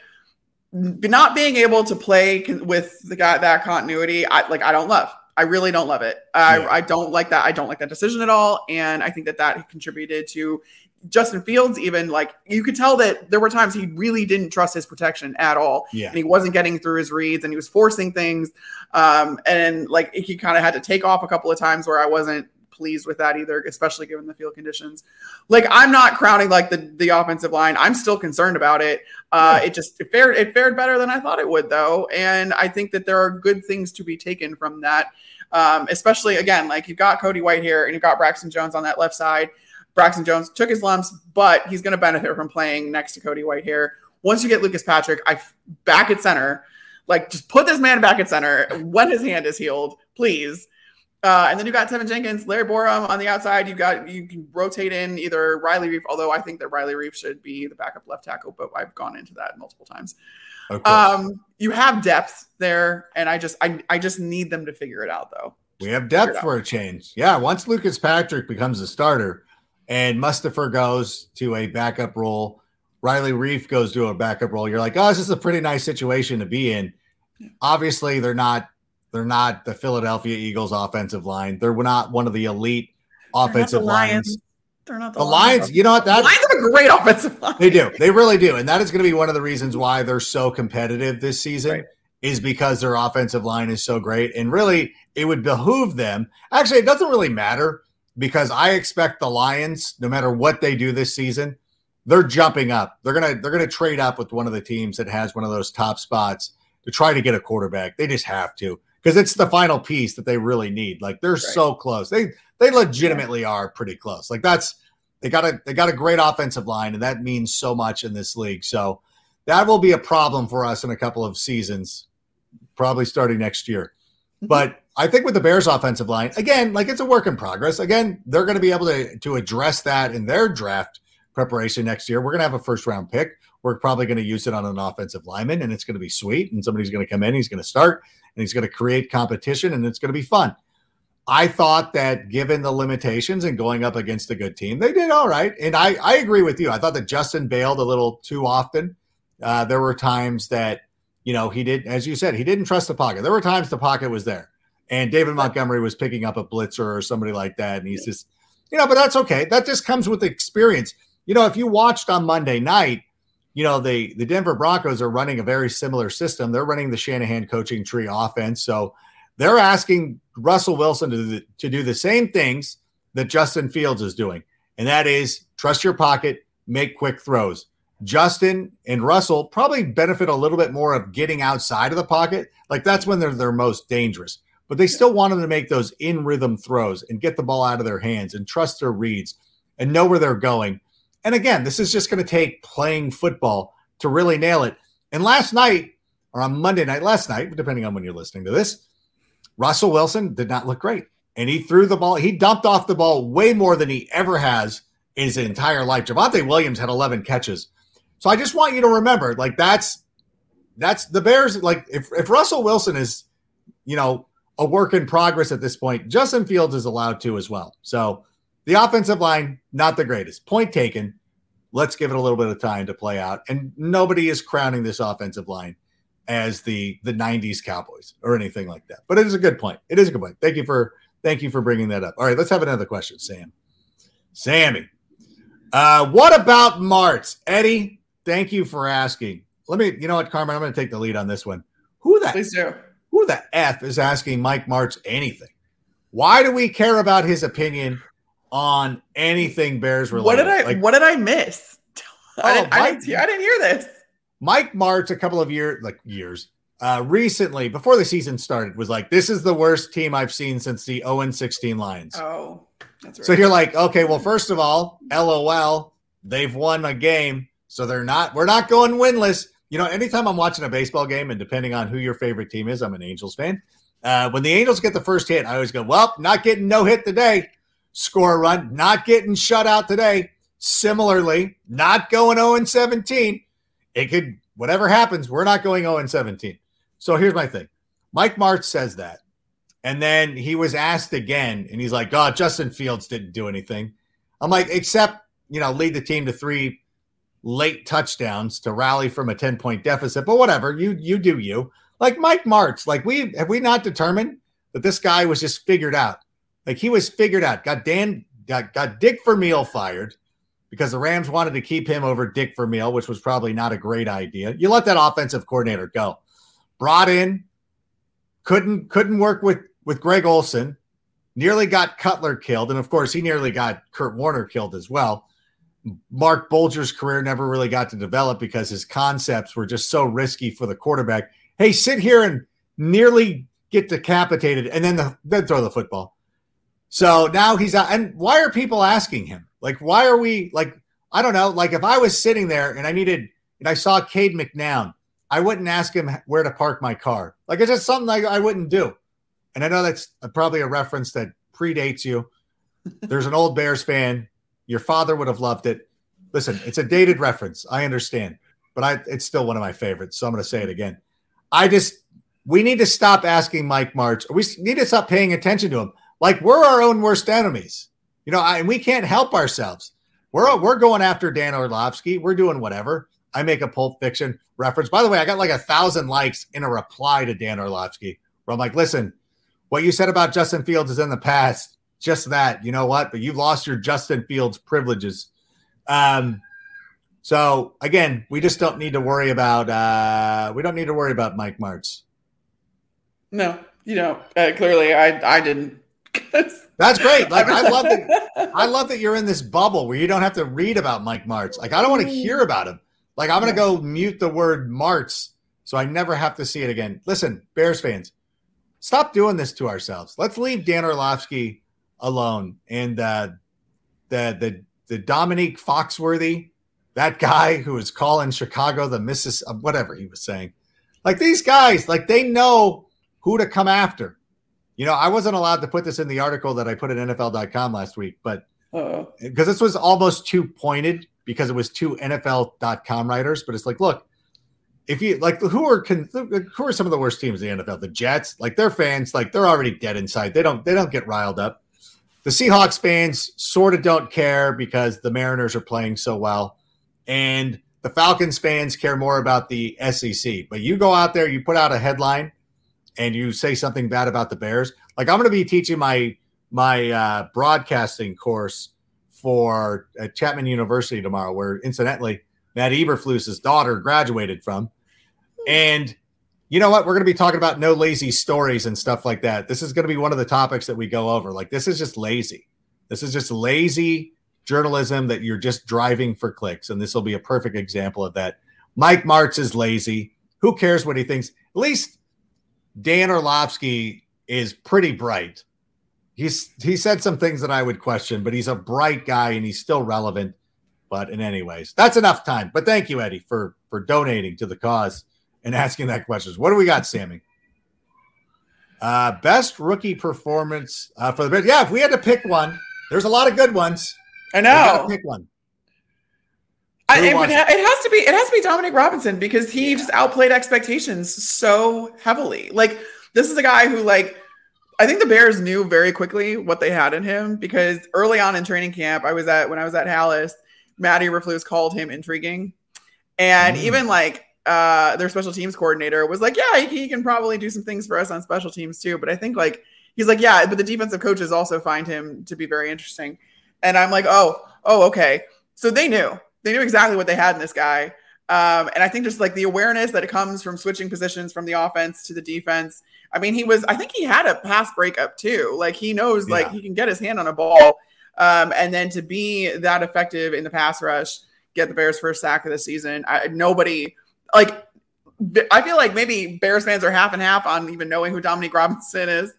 Speaker 4: not being able to play with the guy that continuity I like I don't love. I really don't love it. I, yeah. I don't like that. I don't like that decision at all. And I think that that contributed to Justin Fields, even like you could tell that there were times he really didn't trust his protection at all.
Speaker 1: Yeah.
Speaker 4: And he wasn't getting through his reads and he was forcing things. Um, and like he kind of had to take off a couple of times where I wasn't pleased with that either, especially given the field conditions. Like I'm not crowning like the the offensive line. I'm still concerned about it. Uh, yeah. It just it fared it fared better than I thought it would though, and I think that there are good things to be taken from that. Um, especially again, like you've got Cody Whitehair and you've got Braxton Jones on that left side. Braxton Jones took his lumps, but he's going to benefit from playing next to Cody Whitehair. Once you get Lucas Patrick, I back at center. Like, just put this man back at center when his hand is healed, please. Uh, and then you got Teven Jenkins, Larry Borom on the outside. You got you can rotate in either Riley Reiff, although I think that Riley Reiff should be the backup left tackle, but I've gone into that multiple times. Um, you have depth there, and I just I, I just need them to figure it out though.
Speaker 1: We have depth for a change. Yeah, once Lucas Patrick becomes a starter, and Mustipher goes to a backup role. Riley Reiff goes to a backup role. You're like, oh, this is a pretty nice situation to be in. Yeah. Obviously, they're not they're not the Philadelphia Eagles offensive line. They're not one of the elite offensive the lines.
Speaker 4: They're not
Speaker 1: the, the Lions. Lions you know what? That
Speaker 4: Lions have a great offensive line.
Speaker 1: They do. They really do, and that is going to be one of the reasons why they're so competitive this season. Right. Is because their offensive line is so great, and really, it would behoove them. Actually, it doesn't really matter because I expect the Lions, no matter what they do this season, they're jumping up. They're gonna they're gonna trade up with one of the teams that has one of those top spots to try to get a quarterback. They just have to because it's the final piece that they really need. Like they're right. so close. They they legitimately are pretty close. Like that's they got a they got a great offensive line, and that means so much in this league. So that will be a problem for us in a couple of seasons, probably starting next year. Mm-hmm. But I think with the Bears offensive line, again, like it's a work in progress. Again, they're going to be able to to address that in their draft preparation next year. We're going to have a first round pick. We're probably going to use it on an offensive lineman, and it's going to be sweet. And somebody's going to come in, he's going to start, and he's going to create competition, and it's going to be fun. I thought that given the limitations and going up against a good team, they did all right. And I, I agree with you. I thought that Justin bailed a little too often. Uh, there were times that, you know, he did, as you said, he didn't trust the pocket. There were times the pocket was there and David Montgomery was picking up a blitzer or somebody like that. And he's just, you know, but that's okay. That just comes with experience. You know, if you watched on Monday night, you know, the, the Denver Broncos are running a very similar system. They're running the Shanahan coaching tree offense. So, they're asking Russell Wilson to do, the, to do the same things that Justin Fields is doing, and that is trust your pocket, make quick throws. Justin and Russell probably benefit a little bit more of getting outside of the pocket. Like that's when they're their most dangerous. But they still want them to make those in rhythm throws and get the ball out of their hands and trust their reads and know where they're going. And again, this is just going to take playing football to really nail it. And last night, or on Monday night, last night, depending on when you're listening to this, Russell Wilson did not look great. And he threw the ball, he dumped off the ball way more than he ever has in his entire life. Javonte Williams had 11 catches. So I just want you to remember, like, that's that's the Bears. Like, if, if Russell Wilson is, you know, a work in progress at this point, Justin Fields is allowed to as well. So the offensive line, not the greatest. Point taken. Let's give it a little bit of time to play out. And nobody is crowning this offensive line as the the 90s Cowboys or anything like that. But it is a good point. It is a good point. Thank you for thank you for bringing that up. All right, let's have another question, Sam. Sammy. Uh, what about Martz? Eddie, thank you for asking. Let me, you know what, Carmen, I'm going to take the lead on this one. Who the
Speaker 4: Please do.
Speaker 1: Who the F is asking Mike Martz anything? Why do we care about his opinion on anything Bears related?
Speaker 4: What did I
Speaker 1: Like,
Speaker 4: what did I miss? [LAUGHS] I,
Speaker 1: Oh,
Speaker 4: didn't, I, didn't, hear- I didn't hear this.
Speaker 1: Mike Martz, a couple of years, like years, uh, recently, before the season started, was like, this is the worst team I've seen since the 0 16 Lions.
Speaker 4: Oh, that's right.
Speaker 1: So you're like, okay, well, first of all, LOL, they've won a game. So they're not, we're not going winless. You know, anytime I'm watching a baseball game, and depending on who your favorite team is, I'm an Angels fan. Uh, when the Angels get the first hit, I always go, well, not getting no hit today. Score a run, not getting shut out today. Similarly, not going 0 17. It could, whatever happens, we're not going 0 17. So here's my thing Mike Martz says that. And then he was asked again, and he's like, God, Justin Fields didn't do anything. I'm like, except, you know, lead the team to three late touchdowns to rally from a 10 point deficit. But whatever, you you do you. Like Mike Martz, like we have we not determined that this guy was just figured out. Like he was figured out. Got Dan got, got Dick Vermeil fired because the Rams wanted to keep him over Dick Vermeil, which was probably not a great idea. You let that offensive coordinator go. Brought in, couldn't couldn't work with with Greg Olsen, nearly got Cutler killed, and of course he nearly got Kurt Warner killed as well. Marc Bulger's career never really got to develop because his concepts were just so risky for the quarterback. Hey, sit here and nearly get decapitated and then the, then throw the football. So now he's out. And why are people asking him? Like, why are we like, I don't know. Like, if I was sitting there and I needed, and I saw Cade McNown, I wouldn't ask him where to park my car. Like, it's just something I, I wouldn't do. And I know that's probably a reference that predates you. [LAUGHS] There's an old Bears fan. Your father would have loved it. Listen, it's a dated reference. I understand, but I, it's still one of my favorites. So I'm going to say it again. I just, we need to stop asking Mike Martz. We need to stop paying attention to him. Like we're our own worst enemies, you know, I, and we can't help ourselves. We're we're going after Dan Orlovsky. We're doing whatever. I make a Pulp Fiction reference. By the way, I got like a thousand likes in a reply to Dan Orlovsky where I'm like, listen, what you said about Justin Fields is in the past. Just that, you know what? But you've lost your Justin Fields privileges. Um, so again, we just don't need to worry about uh, we don't need to worry about Mike Martz.
Speaker 4: No, you know, uh, clearly I I didn't.
Speaker 1: That's great. [LAUGHS] Like I love that. [LAUGHS] I love that you're in this bubble where you don't have to read about Mike Martz. Like I don't want to hear about him. Like I'm going to go mute the word Martz so I never have to see it again. Listen, Bears fans, stop doing this to ourselves. Let's leave Dan Orlovsky alone and uh, the the the Dominique Foxworthy, that guy who was calling Chicago the Missis, uh, whatever he was saying. Like these guys, like they know who to come after. You know, I wasn't allowed to put this in the article that I put at NFL.com last week, but because this was almost too pointed because it was two NFL.com writers. But it's like, look, if you like, who are who are some of the worst teams in the NFL? The Jets, like their fans, like they're already dead inside. They don't they don't get riled up. The Seahawks fans sort of don't care because the Mariners are playing so well, and the Falcons fans care more about the SEC. But you go out there, you put out a headline, and you say something bad about the Bears. Like I'm going to be teaching my my uh, broadcasting course for at Chapman University tomorrow, where incidentally Matt Eberflus's daughter graduated from. And you know what? We're going to be talking about no lazy stories and stuff like that. This is going to be one of the topics that we go over. Like, this is just lazy. This is just lazy journalism that you're just driving for clicks. And this will be a perfect example of that. Mike Martz is lazy. Who cares what he thinks? At least Dan Orlovsky is pretty bright. He's he said some things that I would question, but he's a bright guy and he's still relevant. But in anyways, that's enough time. But thank you, Eddie, for for donating to the cause and asking that questions. What do we got, Sammy? Uh, best rookie performance uh, for the. Yeah, if we had to pick one, there's a lot of good ones.
Speaker 4: I know.
Speaker 1: Pick one.
Speaker 4: I, it, would ha- it has to be it has to be Dominique Robinson because he just outplayed expectations so heavily. Like this is a guy who like I think the Bears knew very quickly what they had in him because early on in training camp, I was at when I was at Halas, Matt Eberflus called him intriguing, and mm. even like uh, their special teams coordinator was like, "Yeah, he, he, can probably do some things for us on special teams too." But I think like he's like, "Yeah," but the defensive coaches also find him to be very interesting, and I'm like, "Oh, oh, okay." So they knew they knew exactly what they had in this guy, um, and I think just like the awareness that it comes from switching positions from the offense to the defense. I mean, he was. I think he had a pass breakup too. Like he knows, yeah. like he can get his hand on a ball um, and then to be that effective in the pass rush, get the Bears' first sack of the season. I, nobody like. I feel like maybe Bears fans are half and half on even knowing who Dominique Robinson is.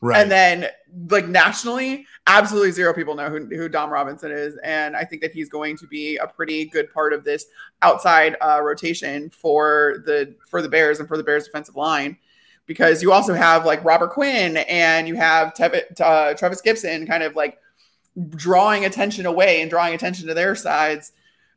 Speaker 4: Right. And then, like nationally, absolutely zero people know who, who Dom Robinson is. And I think that he's going to be a pretty good part of this outside uh, rotation for the for the Bears and for the Bears defensive line, because you also have like Robert Quinn and you have Tev- uh, Trevis Gipson kind of like drawing attention away and drawing attention to their sides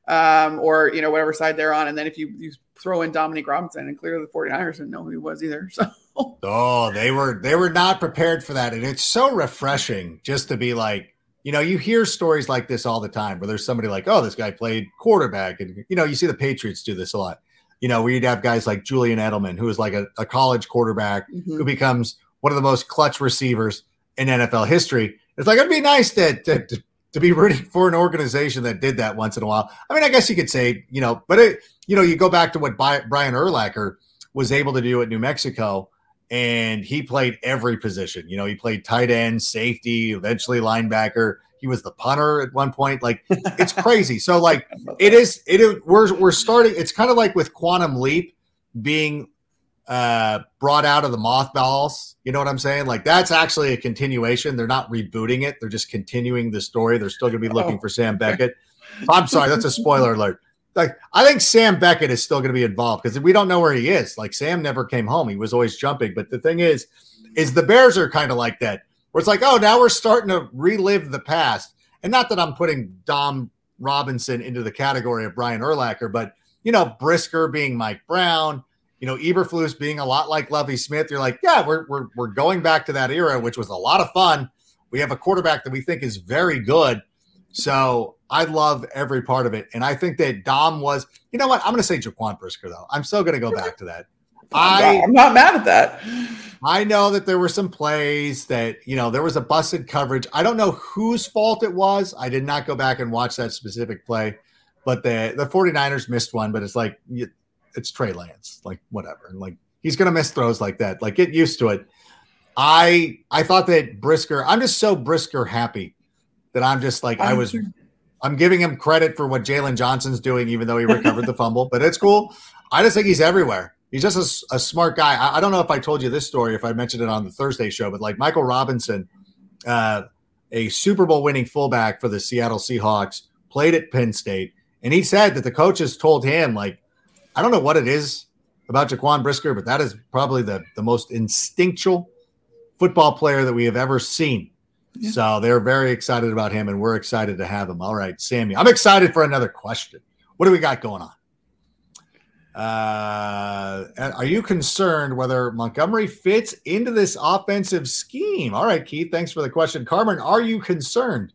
Speaker 4: um, or you know whatever side they're on. And then if you, you throw in Dominique Robinson and clearly the 49ers didn't know who he was either. [LAUGHS] So
Speaker 1: oh they were they were not prepared for that. And it's so refreshing just to be like you know you hear stories like this all the time where there's somebody like oh this guy played quarterback. And you know you see the Patriots do this a lot. You know we'd have guys like Julian Edelman who is like a, a college quarterback mm-hmm. who becomes one of the most clutch receivers in NFL history. It's like it'd be nice to, to, to be [LAUGHS] rooting for an organization that did that once in a while. I mean, I guess you could say, you know, but it, you know, you go back to what Brian Urlacher was able to do at New Mexico, and he played every position. You know, he played tight end, safety, eventually linebacker. He was the punter at one point. Like it's [LAUGHS] crazy. So like it is. It is. We're we're starting. It's kind of like with Quantum Leap being uh, brought out of the mothballs. You know what I'm saying? Like that's actually a continuation. They're not rebooting it. They're just continuing the story. They're still going to be looking oh. for Sam Beckett. I'm sorry, that's a spoiler alert. Like I think Sam Beckett is still going to be involved because we don't know where he is. Like Sam never came home. He was always jumping. But the thing is, is the Bears are kind of like that, where it's like, oh, now we're starting to relive the past. And not that I'm putting Dom Robinson into the category of Brian Urlacher, but you know, Brisker being Mike Brown, you know, Eberflus being a lot like Lovie Smith, you're like, yeah, we're, we're, we're going back to that era, which was a lot of fun. We have a quarterback that we think is very good. So I love every part of it. And I think that Dom was, you know what? I'm going to say Jaquan Brisker, though. I'm still going to go back to that.
Speaker 4: I, I'm not mad at that.
Speaker 1: I know that there were some plays that, you know, there was a busted coverage. I don't know whose fault it was. I did not go back and watch that specific play, but the, the 49ers missed one, but it's like, it's Trey Lance, like whatever. And like he's gonna miss throws like that. Like get used to it. I I thought that Brisker. I'm just so Brisker happy that I'm just like I was. I'm giving him credit for what Jaylon Johnson's doing, even though he recovered the fumble. But it's cool. I just think he's everywhere. He's just a, a smart guy. I, I, don't know if I told you this story, if I mentioned it on the Thursday show, but like Michael Robinson, uh, a Super Bowl winning fullback for the Seattle Seahawks, played at Penn State, and he said that the coaches told him like I don't know what it is about Jaquan Brisker, but that is probably the, the most instinctual football player that we have ever seen. Yeah. So they're very excited about him, and we're excited to have him. All right, Sammy, I'm excited for another question. What do we got going on? Uh, are you concerned whether Montgomery fits into this offensive scheme? All right, Keith, thanks for the question. Carmen, are you concerned?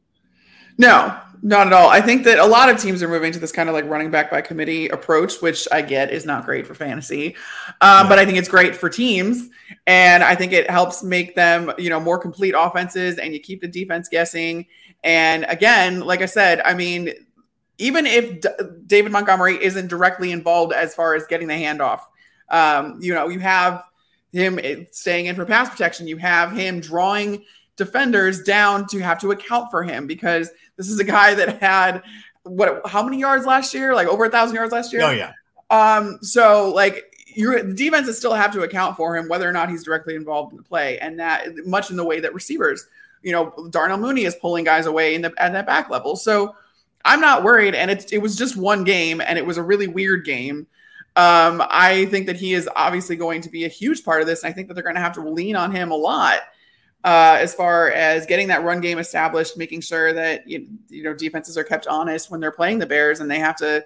Speaker 4: No, not at all. I think that a lot of teams are moving to this kind of like running back by committee approach, which I get is not great for fantasy, um, yeah. but I think it's great for teams, and I think it helps make them you know more complete offenses, and you keep the defense guessing. And again, like I said, I mean, even if D- David Montgomery isn't directly involved as far as getting the handoff, um, you know, you have him staying in for pass protection. You have him drawing defenders down to have to account for him because this is a guy that had what? How many yards last year? Like over a thousand yards last year.
Speaker 1: Oh yeah.
Speaker 4: Um. So like. Your the defenses still have to account for him whether or not he's directly involved in the play, and that much in the way that receivers, you know, Darnell Mooney is pulling guys away in the at that back level. So I'm not worried. And it, it was just one game and it was a really weird game. Um, I think that he is obviously going to be a huge part of this. And I think that they're going to have to lean on him a lot uh, as far as getting that run game established, making sure that, you, you know, defenses are kept honest when they're playing the Bears and they have to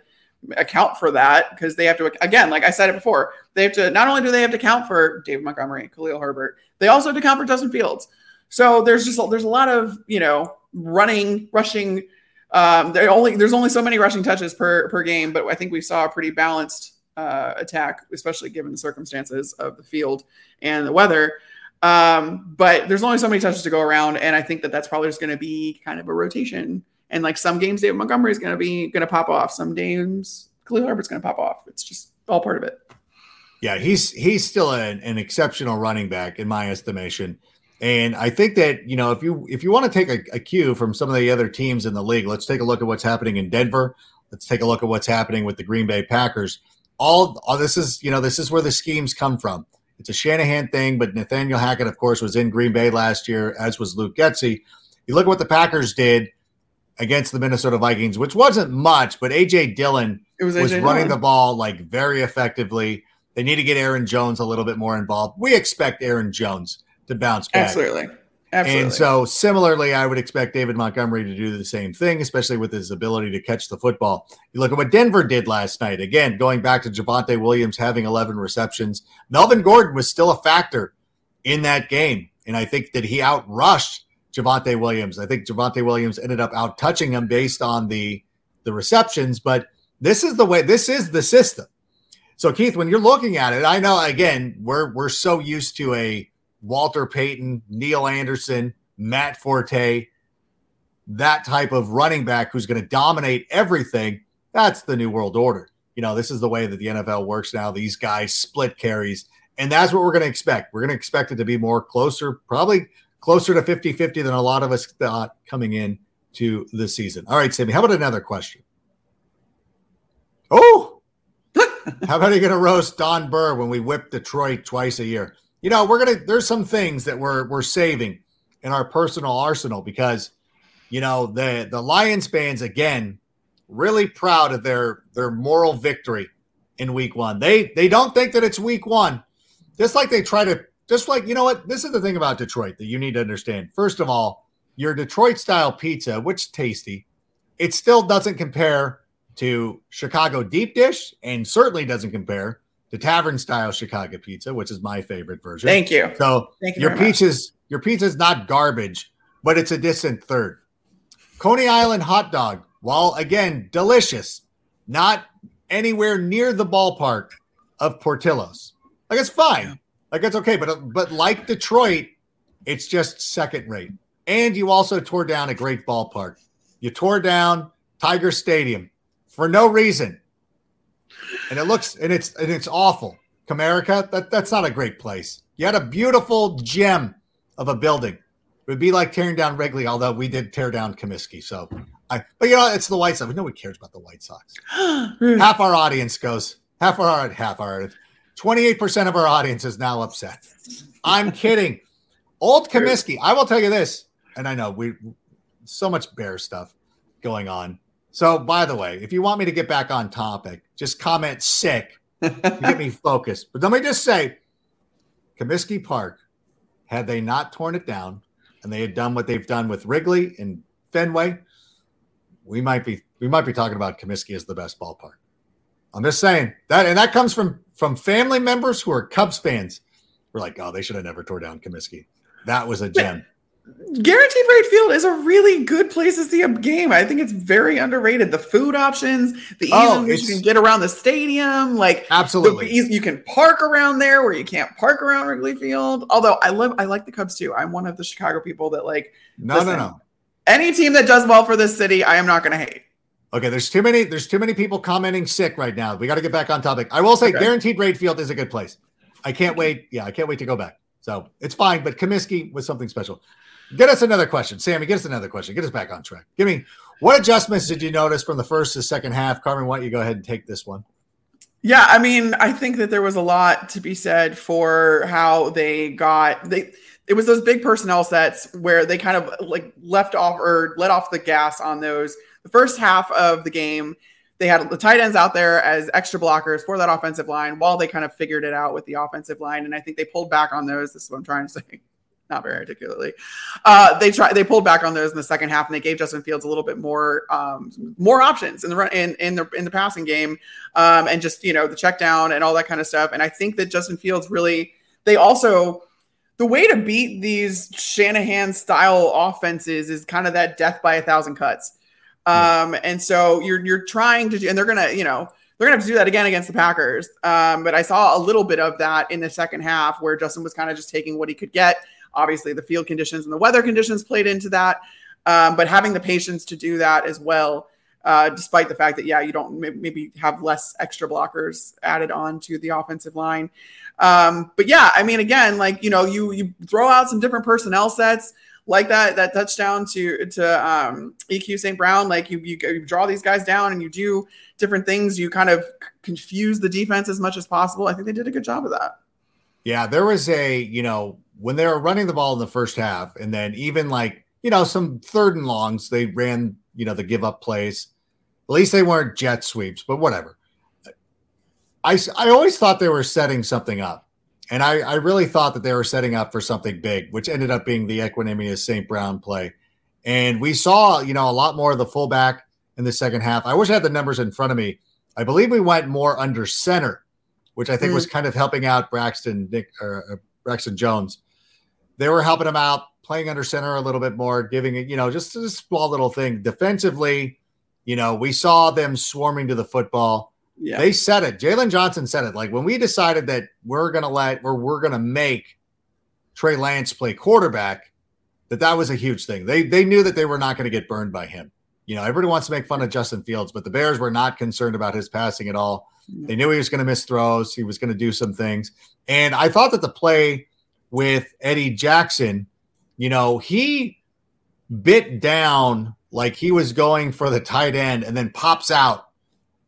Speaker 4: account for that because they have to, again, like I said it before, they have to, not only do they have to account for David Montgomery, Khalil Herbert, they also have to account for Justin Fields. So there's just, there's a lot of, you know, running, rushing, um, there only there's only so many rushing touches per per game, but I think we saw a pretty balanced uh, attack, especially given the circumstances of the field and the weather. Um, but there's only so many touches to go around, and I think that that's probably just going to be kind of a rotation. And like some games, David Montgomery is going to be going to pop off. Some games, Khalil Herbert's going to pop off. It's just all part of it.
Speaker 1: Yeah, he's he's still an, an exceptional running back in my estimation. And I think that you know if you if you want to take a, a, cue from some of the other teams in the league, let's take a look at what's happening in Denver. Let's take a look at what's happening with the Green Bay Packers. All, all this is you know this is where the schemes come from. It's a Shanahan thing, but Nathaniel Hackett, of course, was in Green Bay last year, as was Luke Getsy. You look at what the Packers did against the Minnesota Vikings, which wasn't much, but AJ Dillon was, was AJ running Dillon. the ball like very effectively. They need to get Aaron Jones a little bit more involved. We expect Aaron Jones to bounce back.
Speaker 4: Absolutely. Absolutely.
Speaker 1: And so, similarly, I would expect David Montgomery to do the same thing, especially with his ability to catch the football. You look at what Denver did last night. Again, going back to Javonte Williams having 11 receptions, Melvin Gordon was still a factor in that game. And I think that he outrushed Javonte Williams. I think Javonte Williams ended up out touching him based on the, the receptions. But this is the way, this is the system. So, Keith, when you're looking at it, I know, again, we're, we're so used to a, Walter Payton, Neal Anderson, Matt Forte, that type of running back who's going to dominate everything. That's the new world order. You know, this is the way that the NFL works now. These guys split carries, and that's what we're going to expect. We're going to expect it to be more closer, probably closer to 50 50 than a lot of us thought coming in to the season. All right, Sammy, how about another question? Oh, [LAUGHS] how about you going to roast Don Burr when we whip Detroit twice a year? You know, we're gonna there's some things that we're we're saving in our personal arsenal because you know the the Lions fans again really proud of their their moral victory in week one. They they don't think that it's week one. Just like they try to just like you know what this is the thing about Detroit that you need to understand. First of all, your Detroit style pizza, which tasty, it still doesn't compare to Chicago deep dish and certainly doesn't compare the tavern style Chicago pizza, which is my favorite version.
Speaker 4: Thank you.
Speaker 1: So
Speaker 4: Thank you
Speaker 1: your pizza's your pizza's not garbage, but it's a distant third. Coney Island hot dog, while again delicious, not anywhere near the ballpark of Portillo's. Like it's fine, like it's okay, but but like Detroit, it's just second rate. And you also tore down a great ballpark. You tore down Tiger Stadium for no reason and it looks and it's and it's awful. Comerica, that that's not a great place. You had a beautiful gem of a building. It would be like tearing down Wrigley, although we did tear down Comiskey. So I but you know, it's the White Sox. Nobody cares about the White Sox. [GASPS] half our audience goes, half our half our 28% of our audience is now upset. I'm kidding. Old Comiskey, I will tell you this, and I know we so much bear stuff going on. So, by the way, if you want me to get back on topic, just comment sick to get me [LAUGHS] focused. But let me just say, Comiskey Park, had they not torn it down and they had done what they've done with Wrigley and Fenway, we might be we might be talking about Comiskey as the best ballpark. I'm just saying that, and that comes from from family members who are Cubs fans. We're like, oh, they should have never tore down Comiskey. That was a gem.
Speaker 4: Guaranteed Rate Field is a really good place to see a game. I think it's very underrated. The food options, the ease
Speaker 1: Oh,
Speaker 4: in which you can get around the stadium, like
Speaker 1: Absolutely.
Speaker 4: the ease you can park around there where you can't park around Wrigley Field. Although I love, I like the Cubs too. I'm one of the Chicago people that like
Speaker 1: No,
Speaker 4: listen.
Speaker 1: no, no.
Speaker 4: any team that does well for this city. I am not going to hate.
Speaker 1: Okay, there's too many. There's too many people commenting sick right now. We got to get back on topic. I will say,
Speaker 4: Okay.
Speaker 1: guaranteed rate field is a good place. I can't wait. Yeah, I can't wait to go back. So it's fine. But Comiskey was something special. Get us another question, Sammy. Get us another question. Get us back on track. Give me what adjustments did you notice from the first to second half? Carmen, why don't you go ahead and take this one?
Speaker 4: Yeah, I mean, I think that there was a lot to be said for how they got they it was those big personnel sets where they kind of like left off or let off the gas on those. The first half of the game, they had the tight ends out there as extra blockers for that offensive line while they kind of figured it out with the offensive line. And I think they pulled back on those. This is what I'm trying to say. Not very articulately. Uh, they tried. They pulled back on those in the second half, and they gave Justin Fields a little bit more, um, more options in the run in, in the in the passing game um, and just you know the check down and all that kind of stuff. And I think that Justin Fields really they also the way to beat these Shanahan style offenses is kind of that death by a thousand cuts. Um, and so you're you're trying to do, and they're gonna you know they're gonna have to do that again against the Packers. Um, but I saw a little bit of that in the second half where Justin was kind of just taking what he could get. Obviously, the field conditions and the weather conditions played into that. Um, but having the patience to do that as well uh, despite the fact that yeah, you don't maybe have less extra blockers added on to the offensive line. Um, but yeah, I mean, again, like you know, you you throw out some different personnel sets like that that touchdown to to um, EQ St. Brown. Like you, you you draw these guys down and you do different things. You kind of confuse the defense as much as possible. I think they did a good job of that.
Speaker 1: Yeah, there was a, you know, when they were running the ball in the first half, and then even like, you know, some third and longs, they ran, you know, the give up plays. At least they weren't jet sweeps, but whatever. I, I always thought they were setting something up. And I, I really thought that they were setting up for something big, which ended up being the Equanimeous St. Brown play. And we saw, you know, a lot more of the fullback in the second half. I wish I had the numbers in front of me. I believe we went more under center, which I think was kind of helping out Braxton Nick or uh, Braxton Jones. They were helping him out, playing under center a little bit more, giving it, you know, just a small little thing. Defensively, you know, we saw them swarming to the football.
Speaker 4: Yeah,
Speaker 1: They said it. Jaylon Johnson said it. Like when we decided that we're gonna let or we're gonna make Trey Lance play quarterback, that that was a huge thing. They they knew that they were not going to get burned by him. You know, everybody wants to make fun of Justin Fields, but the Bears were not concerned about his passing at all. They knew he was going to miss throws. He was going to do some things. And I thought that the play with Eddie Jackson, you know, he bit down like he was going for the tight end and then pops out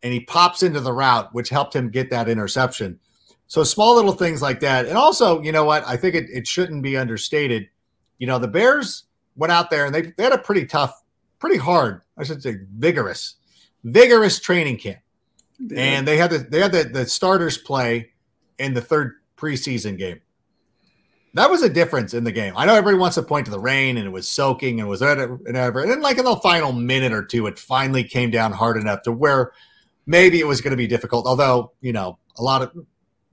Speaker 1: and he pops into the route, which helped him get that interception. So small little things like that. And also, you know what? I think it, it shouldn't be understated. You know, the Bears went out there and they, they had a pretty tough, pretty hard, I should say vigorous, vigorous training camp. And they had the they had the, the starters play in the third preseason game. That was a difference in the game. I know everybody wants to point to the rain and it was soaking and was whatever. And then, like in the final minute or two, it finally came down hard enough to where maybe it was going to be difficult. Although, you know, a lot of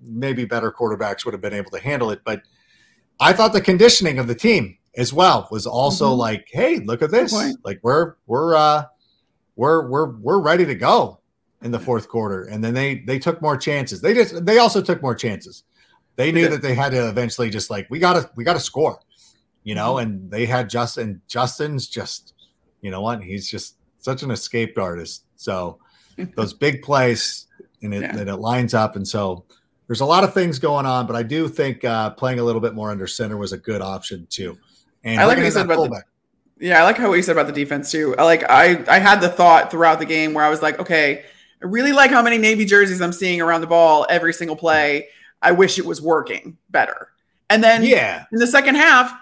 Speaker 1: maybe better quarterbacks would have been able to handle it. But I thought the conditioning of the team as well was also
Speaker 4: Mhm.
Speaker 1: like, hey, look at this. Like we're we're uh we're we're we're ready to go in the fourth quarter. And then they they took more chances. They just they also took more chances. They knew that they had to eventually just like we gotta we gotta score, you know,
Speaker 4: Mm-hmm.
Speaker 1: and they had Justin. Justin's just, you know what? He's just such an escaped artist. So those big plays and it,
Speaker 4: Yeah.
Speaker 1: and it lines up. And so there's a lot of things going on, but I do think uh, playing a little bit more under center was a good option too. And
Speaker 4: I like what you said about the- Yeah, I like how what you said about the defense too. I like I I had the thought throughout the game where I was like, okay, I really like how many Navy jerseys I'm seeing around the ball every single play. I wish it was working better. And then
Speaker 1: yeah,
Speaker 4: in the second half,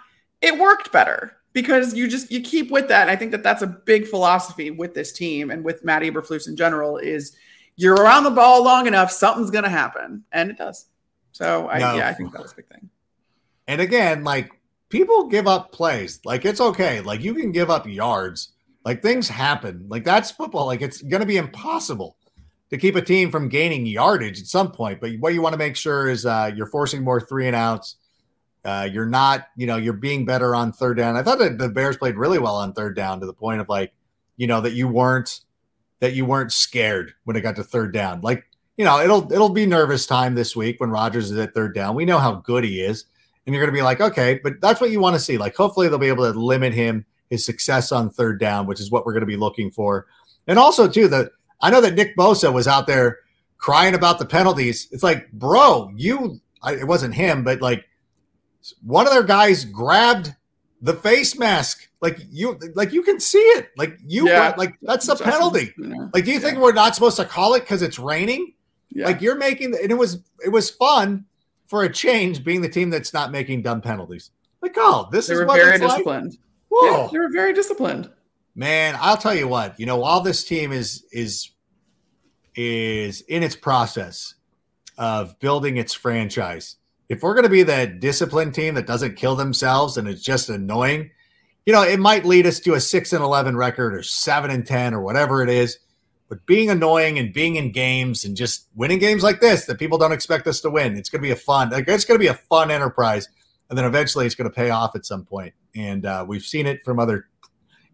Speaker 4: it worked better because you just you keep with that. And I think that that's a big philosophy with this team and with Matt Eberflus in general is you're around the ball long enough, something's gonna happen, and it does. So I
Speaker 1: No.
Speaker 4: yeah, I think that was a big thing.
Speaker 1: and again, like people give up plays. Like it's okay. Like you can give up yards. Like things happen. Like that's football. Like it's going to be impossible to keep a team from gaining yardage at some point. But what you want to make sure is uh, you're forcing more three and outs. Uh, you're not, you know, you're being better on third down. I thought that the Bears played really well on third down to the point of like, you know, that you weren't that you weren't scared when it got to third down. Like, you know, it'll it'll be nervous time this week when Rodgers is at third down. We know how good he is, and you're going to be like, okay, but that's what you want to see. Like, hopefully they'll be able to limit him his success on third down, which is what we're going to be looking for. And also, too, the I know that Nick Bosa was out there crying about the penalties. It's like, bro, you, I, it wasn't him, but like one of their guys grabbed the face mask. Like you, like you can see it. Like you,
Speaker 4: Yeah.
Speaker 1: like that's a penalty.
Speaker 4: you know.
Speaker 1: Like, do you think we're not supposed to call it because it's raining?
Speaker 4: Yeah.
Speaker 1: Like you're making, and it was it was fun for a change, being the team that's not making dumb penalties. Like, oh, this
Speaker 4: they
Speaker 1: is
Speaker 4: were
Speaker 1: what
Speaker 4: very
Speaker 1: it's like.
Speaker 4: disciplined.
Speaker 1: Whoa.
Speaker 4: Yeah, they were very disciplined.
Speaker 1: Man, I'll tell you what, you know, while this team is is is in its process of building its franchise, if we're going to be that disciplined team that doesn't kill themselves and it's just annoying, you know, it might lead us to a 6 and 11 record or 7 and 10 or whatever it is. But being annoying and being in games and just winning games like this that people don't expect us to win, it's going to be a fun, it's going to be a fun enterprise. And then eventually it's going to pay off at some point. And uh, we've seen it from other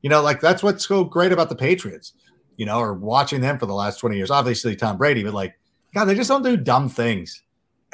Speaker 1: you know, like that's what's so great about the Patriots, you know, or watching them for the last 20 years. Obviously, Tom Brady, but like, God, they just don't do dumb things.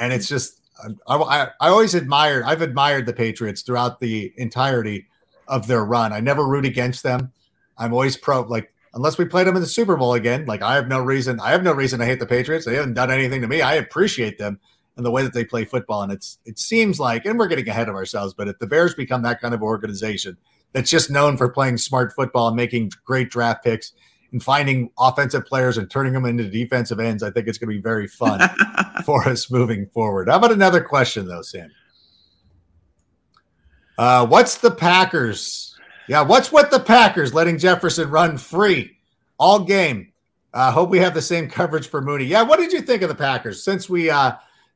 Speaker 1: And it's just, um, I, I, I always admired, I've admired the Patriots throughout the entirety of their run. I never root against them. I'm always pro, like, unless we played them in the Super Bowl again, like, I have no reason, I have no reason to hate the Patriots. They haven't done anything to me. I appreciate them and the way that they play football. And it's, it seems like, and we're getting ahead of ourselves, but if the Bears become that kind of organization, that's just known for playing smart football and making great draft picks and finding offensive players and turning them into defensive ends. I think it's going to be very fun [LAUGHS] for us moving forward. How about another question, though, Sam? Uh, what's the Packers? Yeah, what's with the Packers letting Jefferson run free all game? I uh, hope we have the same coverage for Mooney. Yeah, what did you think of the Packers? Since we, uh,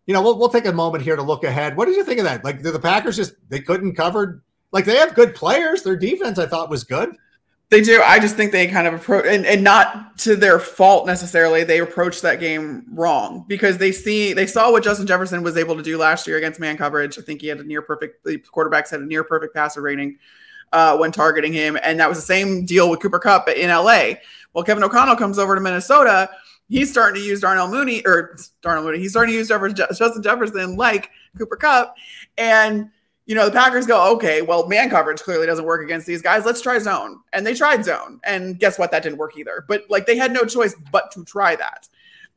Speaker 1: you know, we'll, we'll take a moment here to look ahead. What did you think of that? Like, the Packers just they couldn't cover? Like, they have good players. Their defense, I thought, was good.
Speaker 4: They do. I just think they kind of approach, and, and not to their fault necessarily. They approached that game wrong because they see they saw what Justin Jefferson was able to do last year against man coverage. I think he had a near perfect. The quarterbacks had a near perfect passer rating uh, when targeting him, and that was the same deal with Cooper Kupp in LA. Well, Kevin O'Connell comes over to Minnesota. He's starting to use Darnell Mooney or Darnell Mooney. He's starting to use Jefferson, Justin Jefferson like Cooper Kupp, and you know, the Packers go, okay, well, man coverage clearly doesn't work against these guys. Let's try zone. And they tried zone. And guess what? That didn't work either. But like they had no choice but to try that.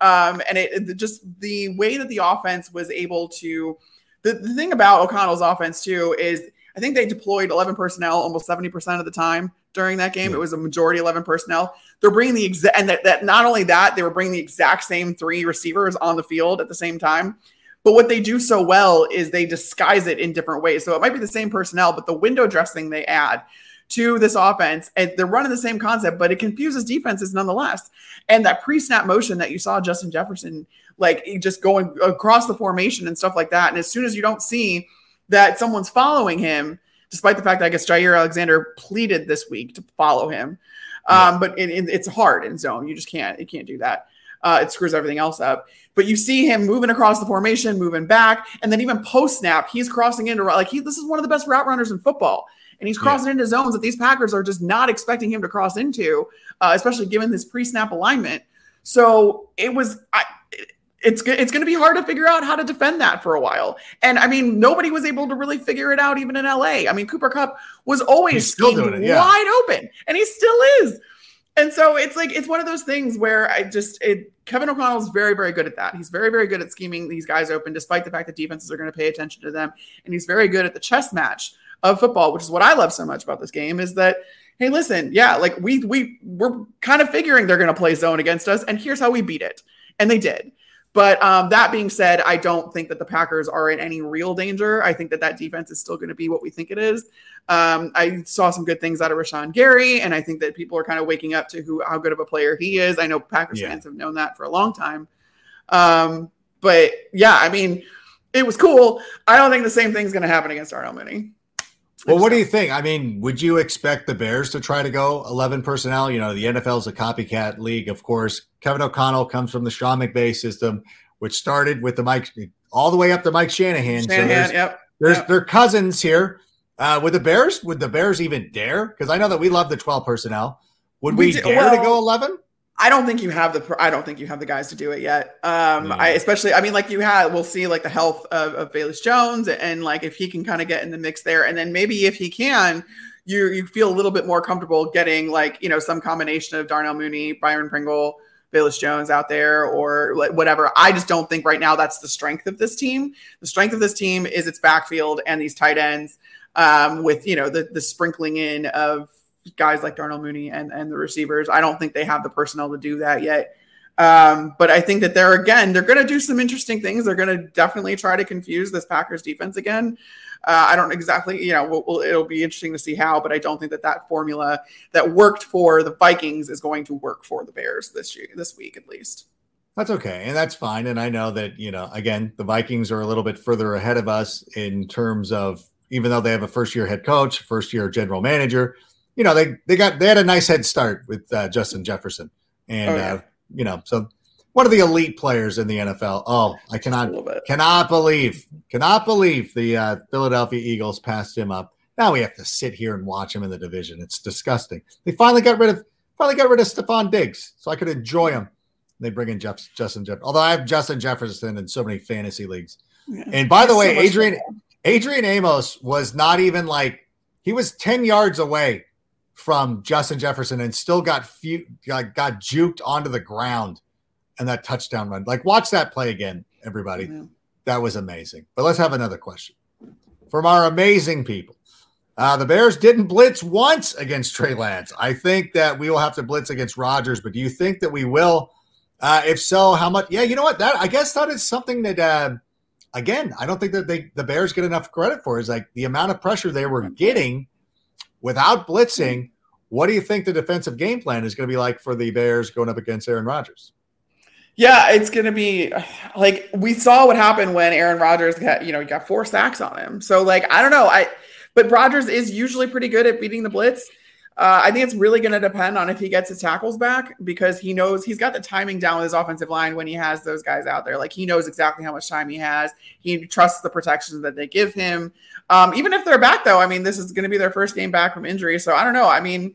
Speaker 4: Um, and it, it just the way that the offense was able to, the, the thing about O'Connell's offense too is I think they deployed 11 personnel almost 70% of the time during that game. It was a majority 11 personnel. They're bringing the exact, and that, that not only that, they were bringing the exact same three receivers on the field at the same time. But what they do so well is they disguise it in different ways. So it might be the same personnel, but the window dressing they add to this offense, and they're running the same concept, but it confuses defenses nonetheless. And that pre-snap motion that you saw Justin Jefferson like just going across the formation and stuff like that. And as soon as you don't see that someone's following him, despite the fact that I guess Jaire Alexander pleaded this week to follow him, um, but it, it, it's hard in zone. You just can't. You can't do that. Uh, it screws everything else up. But you see him moving across the formation, moving back, and then even post snap, he's crossing into like he. This is one of the best route runners in football, and he's crossing into zones that these Packers are just not expecting him to cross into, uh, especially given this pre snap alignment. So it was. I, it's it's going to be hard to figure out how to defend that for a while. And I mean, nobody was able to really figure it out even in LA. I mean, Cooper Kupp was always
Speaker 1: still doing it, yeah.
Speaker 4: wide open, and he still is. And so it's like it's one of those things where I just it, Kevin O'Connell's very very good at that. He's very very good at scheming these guys open, despite the fact that defenses are going to pay attention to them. And he's very good at the chess match of football, which is what I love so much about this game. Is that hey, listen, yeah, like we we we're kind of figuring they're going to play zone against us, and here's how we beat it, and they did. But um, that being said, I don't think that the Packers are in any real danger. I think that that defense is still going to be what we think it is. Um, I saw some good things out of Rashan Gary, and I think that people are kind of waking up to who how good of a player he is. I know Packers
Speaker 1: Yeah.
Speaker 4: fans have known that for a long time. Um, but yeah, I mean, it was cool. I don't think the same thing's going to happen against Arnold Mooney.
Speaker 1: Well, what do you think? I mean, would you expect the Bears to try to go 11 personnel? You know, the NFL is a copycat league, of course. Kevin O'Connell comes from the Sean McVay system, which started with the Mike all the way up to Mike Shanahan.
Speaker 4: Shanahan,
Speaker 1: so there's,
Speaker 4: yep.
Speaker 1: there's
Speaker 4: yep.
Speaker 1: their cousins here. Uh, would the Bears? Would the Bears even dare? Because I know that we love the 12 personnel. Would we,
Speaker 4: We
Speaker 1: dare
Speaker 4: well,
Speaker 1: to go 11?
Speaker 4: I don't think you have the I don't think you have the guys to do it yet. Um,
Speaker 1: Yeah.
Speaker 4: I especially I mean like you had we'll see like the health of, of Velus Jones and like if he can kind of get in the mix there, and then maybe if he can, you you feel a little bit more comfortable getting like you know some combination of Darnell Mooney, Byron Pringle, Velus Jones out there or like whatever. I just don't think right now that's the strength of this team. The strength of this team is its backfield and these tight ends um, with you know the the sprinkling in of guys like Darnell Mooney and and the receivers. I don't think they have the personnel to do that yet. Um, but I think that they're again they're going to do some interesting things. They're going to definitely try to confuse this Packers defense again. Uh, I don't exactly, you know, we'll, we'll, it'll be interesting to see how, but I don't think that that formula that worked for the Vikings is going to work for the Bears this year, this week at least.
Speaker 1: That's okay. And that's fine. And I know that, you know, again, the Vikings are a little bit further ahead of us in terms of even though they have a first year head coach, first year general manager, you know, they, they got, they had a nice head start with uh, Justin Jefferson. And,
Speaker 4: Oh, yeah.
Speaker 1: uh, you know, so one of the elite players in the NFL. Oh, I cannot, cannot believe, cannot believe the uh, Philadelphia Eagles passed him up. Now we have to sit here and watch him in the division. It's disgusting. They finally got rid of, finally got rid of Stefon Diggs so I could enjoy him. They bring in Jeff, Justin Jefferson. Although I have Justin Jefferson in so many fantasy leagues.
Speaker 4: Yeah.
Speaker 1: And by the way,
Speaker 4: much
Speaker 1: Adrian
Speaker 4: football.
Speaker 1: Adrian Amos was not even like he was 10 yards away from Justin Jefferson and still got few, got, got juked onto the ground and that touchdown run. Like watch that play again, everybody. That was amazing. But let's have another question from our amazing people. Uh, the Bears didn't blitz once against Trey Lance. I think that we will have to blitz against Rodgers, but do you think that we will? Uh, if so, how much? Yeah, you know what? That I guess that is something that, uh, again, I don't think that they the Bears get enough credit for. Is like the amount of pressure they were getting without blitzing. What do you think the defensive game plan is going to be like for the Bears going up against Aaron Rodgers?
Speaker 4: Yeah, it's going to be like we saw what happened when Aaron Rodgers got, you know, got four sacks on him. So like I don't know, I but Rodgers is usually pretty good at beating the blitz. Uh, I think it's really going to depend on if he gets his tackles back because he knows he's got the timing down with his offensive line when he has those guys out there. Like he knows exactly how much time he has. He trusts the protections that they give him. Um, even if they're back, though, I mean, this is going to be their first game back from injury. So I don't know. I mean,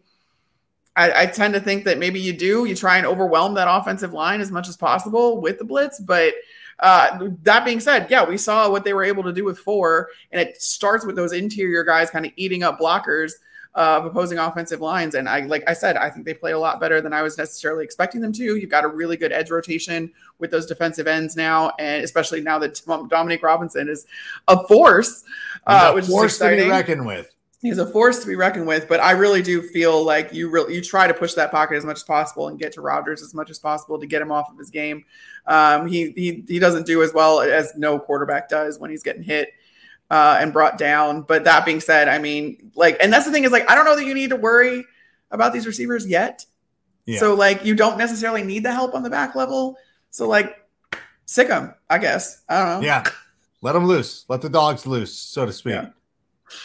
Speaker 4: I, I tend to think that maybe you do. You try and overwhelm that offensive line as much as possible with the blitz. But uh, that being said, yeah, we saw what they were able to do with four, and it starts with those interior guys kind of eating up blockers uh, of opposing offensive lines. And I, like I said, I think they play a lot better than I was necessarily expecting them to. You've got a really good edge rotation with those defensive ends now, and especially now that Dominique Robinson is a force, uh, which is
Speaker 1: force to be reckoned with.
Speaker 4: he's a force to be reckoned with. But I really do feel like you really you try to push that pocket as much as possible and get to Rodgers as much as possible to get him off of his game. Um, he he he doesn't do as well as no quarterback does when he's getting hit uh, and brought down. But that being said, I mean, like, and that's the thing is like I don't know that you need to worry about these receivers yet.
Speaker 1: Yeah.
Speaker 4: So like you don't necessarily need the help on the back level. So like sick them, I guess. I don't know.
Speaker 1: Yeah. Let them loose. Let the dogs loose, so to speak.
Speaker 4: Yeah.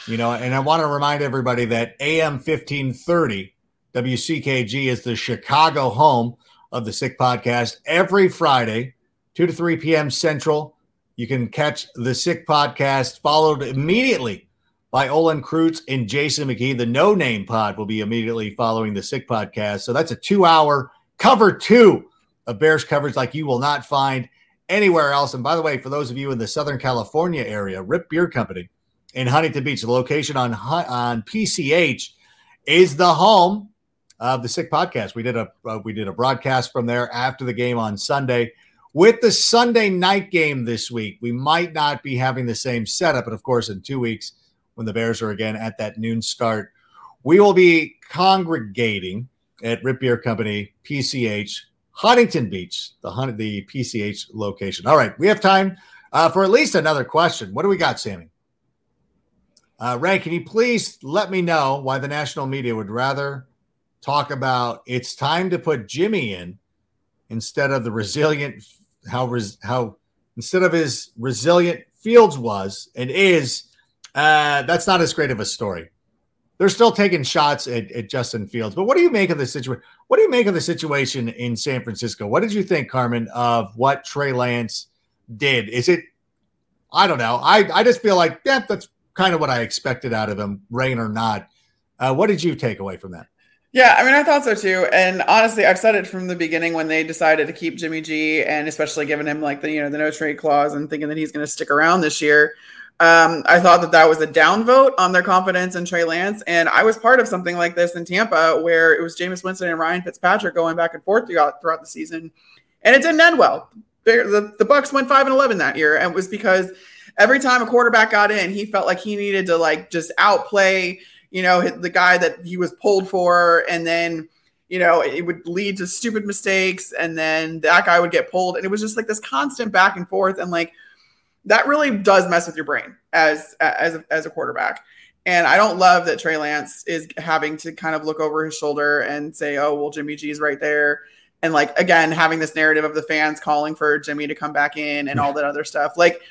Speaker 1: You know, and I want to remind everybody that AM 1530 WCKG is the Chicago home of the Sick Podcast every Friday, 2 to 3 p.m. Central. You can catch the Sick Podcast followed immediately by Olin Kreutz and Jason McKie. The No Name Pod will be immediately following the Sick Podcast. So that's a two hour cover two of Bears coverage like you will not find anywhere else. And by the way, for those of you in the Southern California area, Riip Beer Company in Huntington Beach, the location on on PCH is the home of the Sick Podcast. We did a uh, we did a broadcast from there after the game on Sunday. With the Sunday night game this week, we might not be having the same setup, but of course, in two weeks when the Bears are again at that noon start, we will be congregating at Riip Beer Company PCH Huntington Beach, the Hun- the PCH location. All right, we have time uh, for at least another question. What do we got, Sammy? Uh, Ray, can you please let me know why the national media would rather talk about it's time to put Jimmy in instead of the resilient how res, how instead of his resilient Fields was and is Uh, that's not as great of a story. They're still taking shots at, at Justin Fields. But what do you make of the situation? What do you make of the situation in San Francisco? What did you think, Carmen, of what Trey Lance did? Is it? I don't know. I I just feel like yeah, that's kind of what I expected out of him, rain or not. Uh, what did you take away from that?
Speaker 4: Yeah, I mean, I thought so too. And honestly, I've said it from the beginning when they decided to keep Jimmy G, and especially giving him like the you know the no trade clause and thinking that he's going to stick around this year. Um, I thought that that was a downvote on their confidence in Trey Lance, and I was part of something like this in Tampa where it was Jameis Winston and Ryan Fitzpatrick going back and forth throughout throughout the season, and it didn't end well. The, the Bucs went five and eleven that year, and it was because every time a quarterback got in, he felt like he needed to like just outplay you know, the guy that he was pulled for, and then you know it would lead to stupid mistakes, and then that guy would get pulled, and it was just like this constant back and forth, and like that really does mess with your brain as as as a quarterback. And I don't love that Trey Lance is having to kind of look over his shoulder and say, "Oh, well, Jimmy G is right there." And like again, having this narrative of the fans calling for Jimmy to come back in and all that other stuff. Like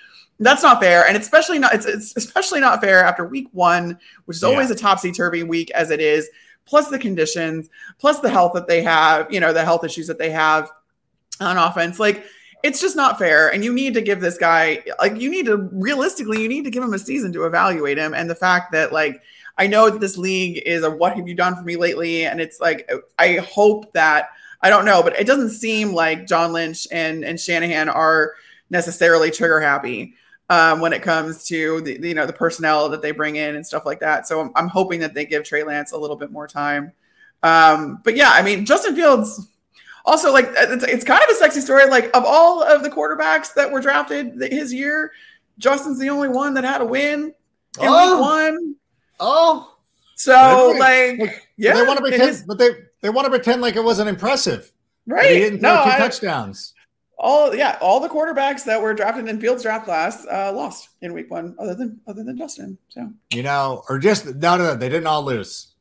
Speaker 4: that's not fair, and especially not it's, it's especially not fair after week one, which is always yeah. a topsy turvy week as it is. Plus the conditions, plus the health that they have, you know, the health issues that they have on offense. Like it's just not fair, and you need to give this guy like you need to realistically you need to give him a season to evaluate him. And the fact that like I know that this league is a what have you done for me lately, and it's like I hope that I don't know, but it doesn't seem like John Lynch and and Shanahan are necessarily trigger happy um, when it comes to the, you know the personnel that they bring in and stuff like that. So I'm, I'm hoping that they give Trey Lance a little bit more time. Um, but yeah, I mean Justin Fields also like it's, it's kind of a sexy story. Like of all of the quarterbacks that were drafted his year, Justin's the only one that had a win in oh. week one.
Speaker 1: Oh,
Speaker 4: so like, yeah,
Speaker 1: they want to pretend, but they they want to pretend like it wasn't impressive.
Speaker 4: Right? He
Speaker 1: didn't throw no, two I, touchdowns
Speaker 4: all yeah, all the quarterbacks that were drafted in Fields draft class uh, lost in week one, other than other than Justin. So
Speaker 1: you know, or just no, no, no, they didn't all lose.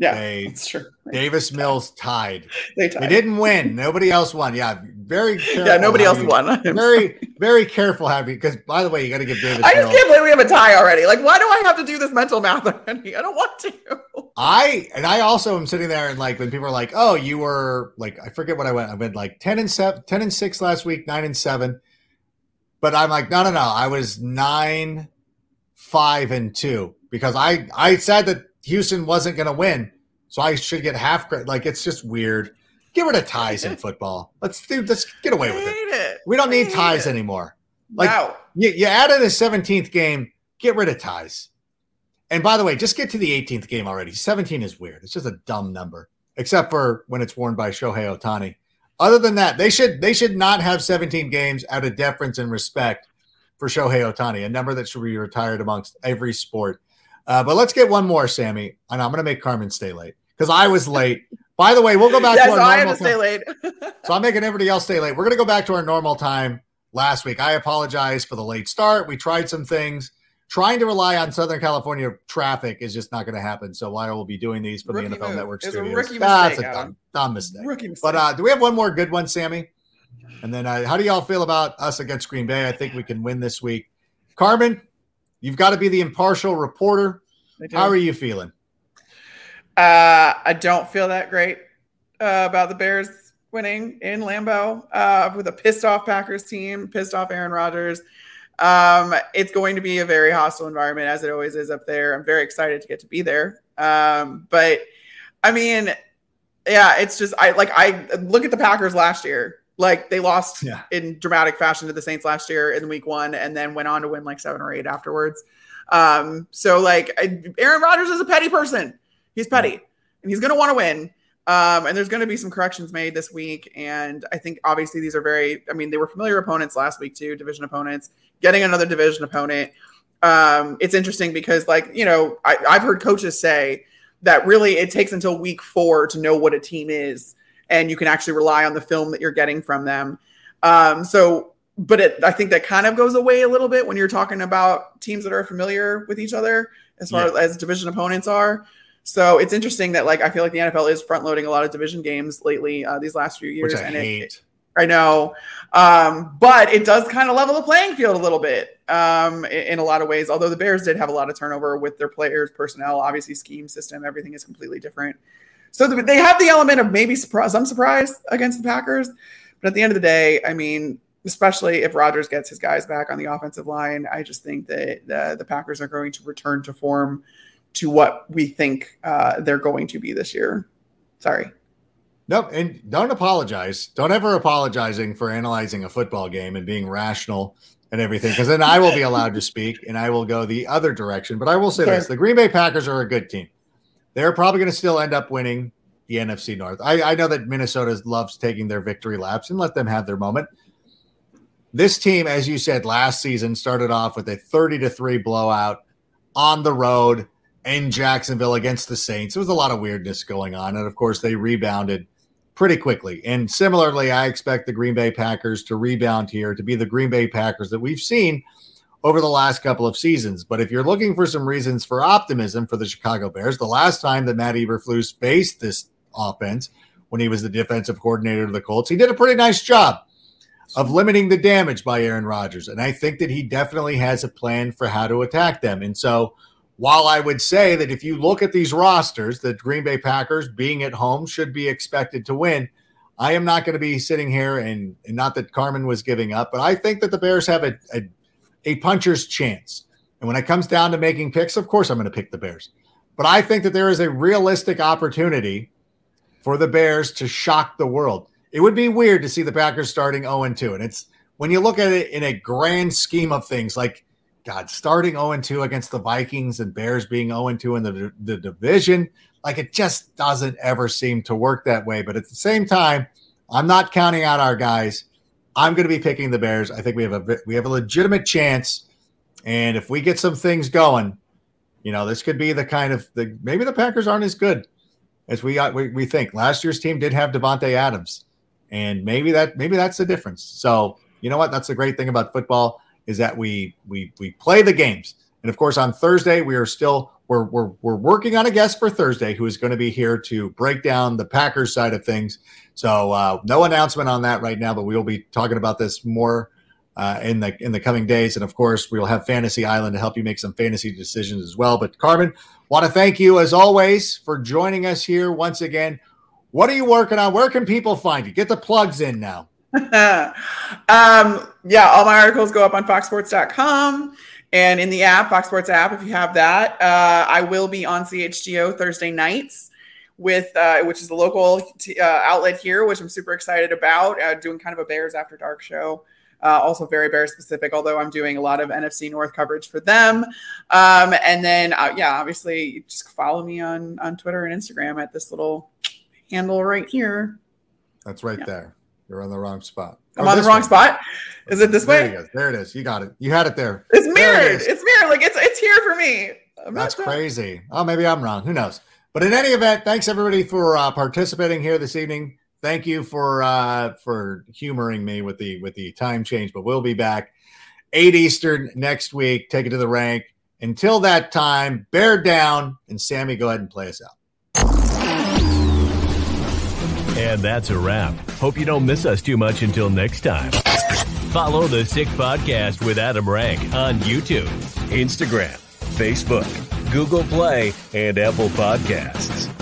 Speaker 4: Yeah, they, that's true.
Speaker 1: Davis Mills tied.
Speaker 4: they tied.
Speaker 1: They didn't win. Nobody else won. Yeah, very.
Speaker 4: yeah, nobody else
Speaker 1: you,
Speaker 4: won. [LAUGHS]
Speaker 1: very, very careful having because by the way, you got to give Davis.
Speaker 4: I just Mills. can't believe we have a tie already. Like, why do I have to do this mental math already? I don't want to.
Speaker 1: I and I also am sitting there and like when people are like, "Oh, you were like I forget what I went. I went like ten and seven, 10 and six last week, nine and seven. But I'm like, no, no, no. I was nine, five, and two because I I said that Houston wasn't going to win, so I should get half credit. Like it's just weird. Get rid of ties in [LAUGHS] football. Let's do. Let's get away with it.
Speaker 4: it.
Speaker 1: We don't need ties it. anymore. Like wow. you, you added a 17th game. Get rid of ties. And by the way, just get to the 18th game already. 17 is weird. It's just a dumb number, except for when it's worn by Shohei Ohtani. Other than that, they should they should not have 17 games out of deference and respect for Shohei Ohtani, a number that should be retired amongst every sport. Uh, but let's get one more, Sammy. And I'm going to make Carmen stay late because I was late. By the way, we'll go back
Speaker 4: yes,
Speaker 1: to our
Speaker 4: I
Speaker 1: normal
Speaker 4: have to stay late. [LAUGHS]
Speaker 1: so I'm making everybody else stay late. We're going to go back to our normal time last week. I apologize for the late start. We tried some things. Trying to rely on Southern California traffic is just not going to happen. So I will be doing these for rookie the NFL move. Network
Speaker 4: it's
Speaker 1: studios.
Speaker 4: A rookie
Speaker 1: That's
Speaker 4: mistake,
Speaker 1: a dumb, dumb mistake.
Speaker 4: Rookie mistake.
Speaker 1: But uh, do we have one more good one, Sammy? And then uh, how do y'all feel about us against Green Bay? I think we can win this week. Carmen, you've got to be the impartial reporter. How are you feeling?
Speaker 4: Uh, I don't feel that great uh, about the Bears winning in Lambeau uh, with a pissed off Packers team, pissed off Aaron Rodgers. Um, it's going to be a very hostile environment as it always is up there. I'm very excited to get to be there. Um, but I mean, yeah, it's just I like I look at the Packers last year. Like they lost yeah. in dramatic fashion to the Saints last year in week one, and then went on to win like seven or eight afterwards. Um, so like Aaron Rodgers is a petty person. He's petty and he's going to want to win. Um, and there's going to be some corrections made this week. And I think obviously these are very, I mean, they were familiar opponents last week too, division opponents, getting another division opponent. Um, it's interesting because like, you know, I, I've heard coaches say that really it takes until week four to know what a team is. And you can actually rely on the film that you're getting from them. Um, so but it, I think that kind of goes away a little bit when you're talking about teams that are familiar with each other as far yeah. as division opponents are. So it's interesting that like I feel like the NFL is front loading a lot of division games lately uh, these last few years,
Speaker 1: Which I
Speaker 4: and
Speaker 1: hate.
Speaker 4: It, I know. Um, but it does kind of level the playing field a little bit um, in, in, a lot of ways. Although the Bears did have a lot of turnover with their players, personnel, obviously scheme system, everything is completely different. So they have the element of maybe surprise, some surprise against the Packers. But at the end of the day, I mean, especially if Rodgers gets his guys back on the offensive line, I just think that the, the Packers are going to return to form to what we think uh, they're going to be this year. Sorry.
Speaker 1: Nope, and don't apologize. Don't ever apologizing for analyzing a football game and being rational and everything, because then I will be allowed to speak and I will go the other direction. But I will say okay. this: the Green Bay Packers are a good team. They're probably going to still end up winning the NFC North. I, I know that Minnesota loves taking their victory laps and let them have their moment. This team, as you said last season, started off with a 30 to 3 blowout on the road in Jacksonville against the Saints. There was a lot of weirdness going on. And of course, they rebounded pretty quickly. And similarly, I expect the Green Bay Packers to rebound here to be the Green Bay Packers that we've seen over the last couple of seasons. But if you're looking for some reasons for optimism for the Chicago Bears, the last time that Matt Eberflus faced this offense when he was the defensive coordinator of the Colts, he did a pretty nice job of limiting the damage by Aaron Rodgers. And I think that he definitely has a plan for how to attack them. And so while I would say that if you look at these rosters, the Green Bay Packers being at home should be expected to win. I am not going to be sitting here and, and, not that Carmen was giving up, but I think that the Bears have a, a, a puncher's chance. And when it comes down to making picks, of course I'm going to pick the Bears. But I think that there is a realistic opportunity for the Bears to shock the world. It would be weird to see the Packers starting 0 2. And it's when you look at it in a grand scheme of things, like God, starting 0 2 against the Vikings and Bears being 0 2 in the, the division, like it just doesn't ever seem to work that way. But at the same time, I'm not counting out our guys. I'm going to be picking the Bears. I think we have a we have a legitimate chance, and if we get some things going, you know, this could be the kind of the maybe the Packers aren't as good as we got, we, we think. Last year's team did have Davante Adams, and maybe that maybe that's the difference. So you know what? That's the great thing about football is that we we we play the games. And of course, on Thursday, we are still we're we're we're working on a guest for Thursday who is going to be here to break down the Packers side of things. So uh, no announcement on that right now, but we will be talking about this more uh, in the in the coming days. And of course, we'll have Fantasy Island to help you make some fantasy decisions as well. But Carmen, want to thank you as always for joining us here once again. What are you working on? Where can people find you? Get the plugs in now. [LAUGHS]
Speaker 4: um, yeah, all my articles go up on foxsports.com and in the app, Fox Sports app, if you have that. Uh, I will be on CHGO Thursday nights with, uh, which is the local t- uh, outlet here, which I'm super excited about, uh, doing kind of a Bears After Dark show. Uh, also very Bear specific, although I'm doing a lot of NFC North coverage for them. Um, and then, uh, yeah, obviously, just follow me on on Twitter and Instagram at this little handle right here.
Speaker 1: That's right yeah. there. You're on the wrong spot.
Speaker 4: I'm on the wrong way. spot. Is it this
Speaker 1: there
Speaker 4: way?
Speaker 1: There it is. You got it. You had it there.
Speaker 4: It's mirrored. It it's mirrored. Like it's it's here for me.
Speaker 1: I'm That's crazy. Oh, maybe I'm wrong. Who knows? But in any event, thanks everybody for uh, participating here this evening. Thank you for uh, for humoring me with the with the time change. But we'll be back eight Eastern next week. Take it to the rank. Until that time, bear down and Sammy, go ahead and play us out.
Speaker 2: And that's a wrap. Hope you don't miss us too much until next time. Follow the Sick Podcast with Adam Rank on YouTube, Instagram, Facebook, Google Play, and Apple Podcasts.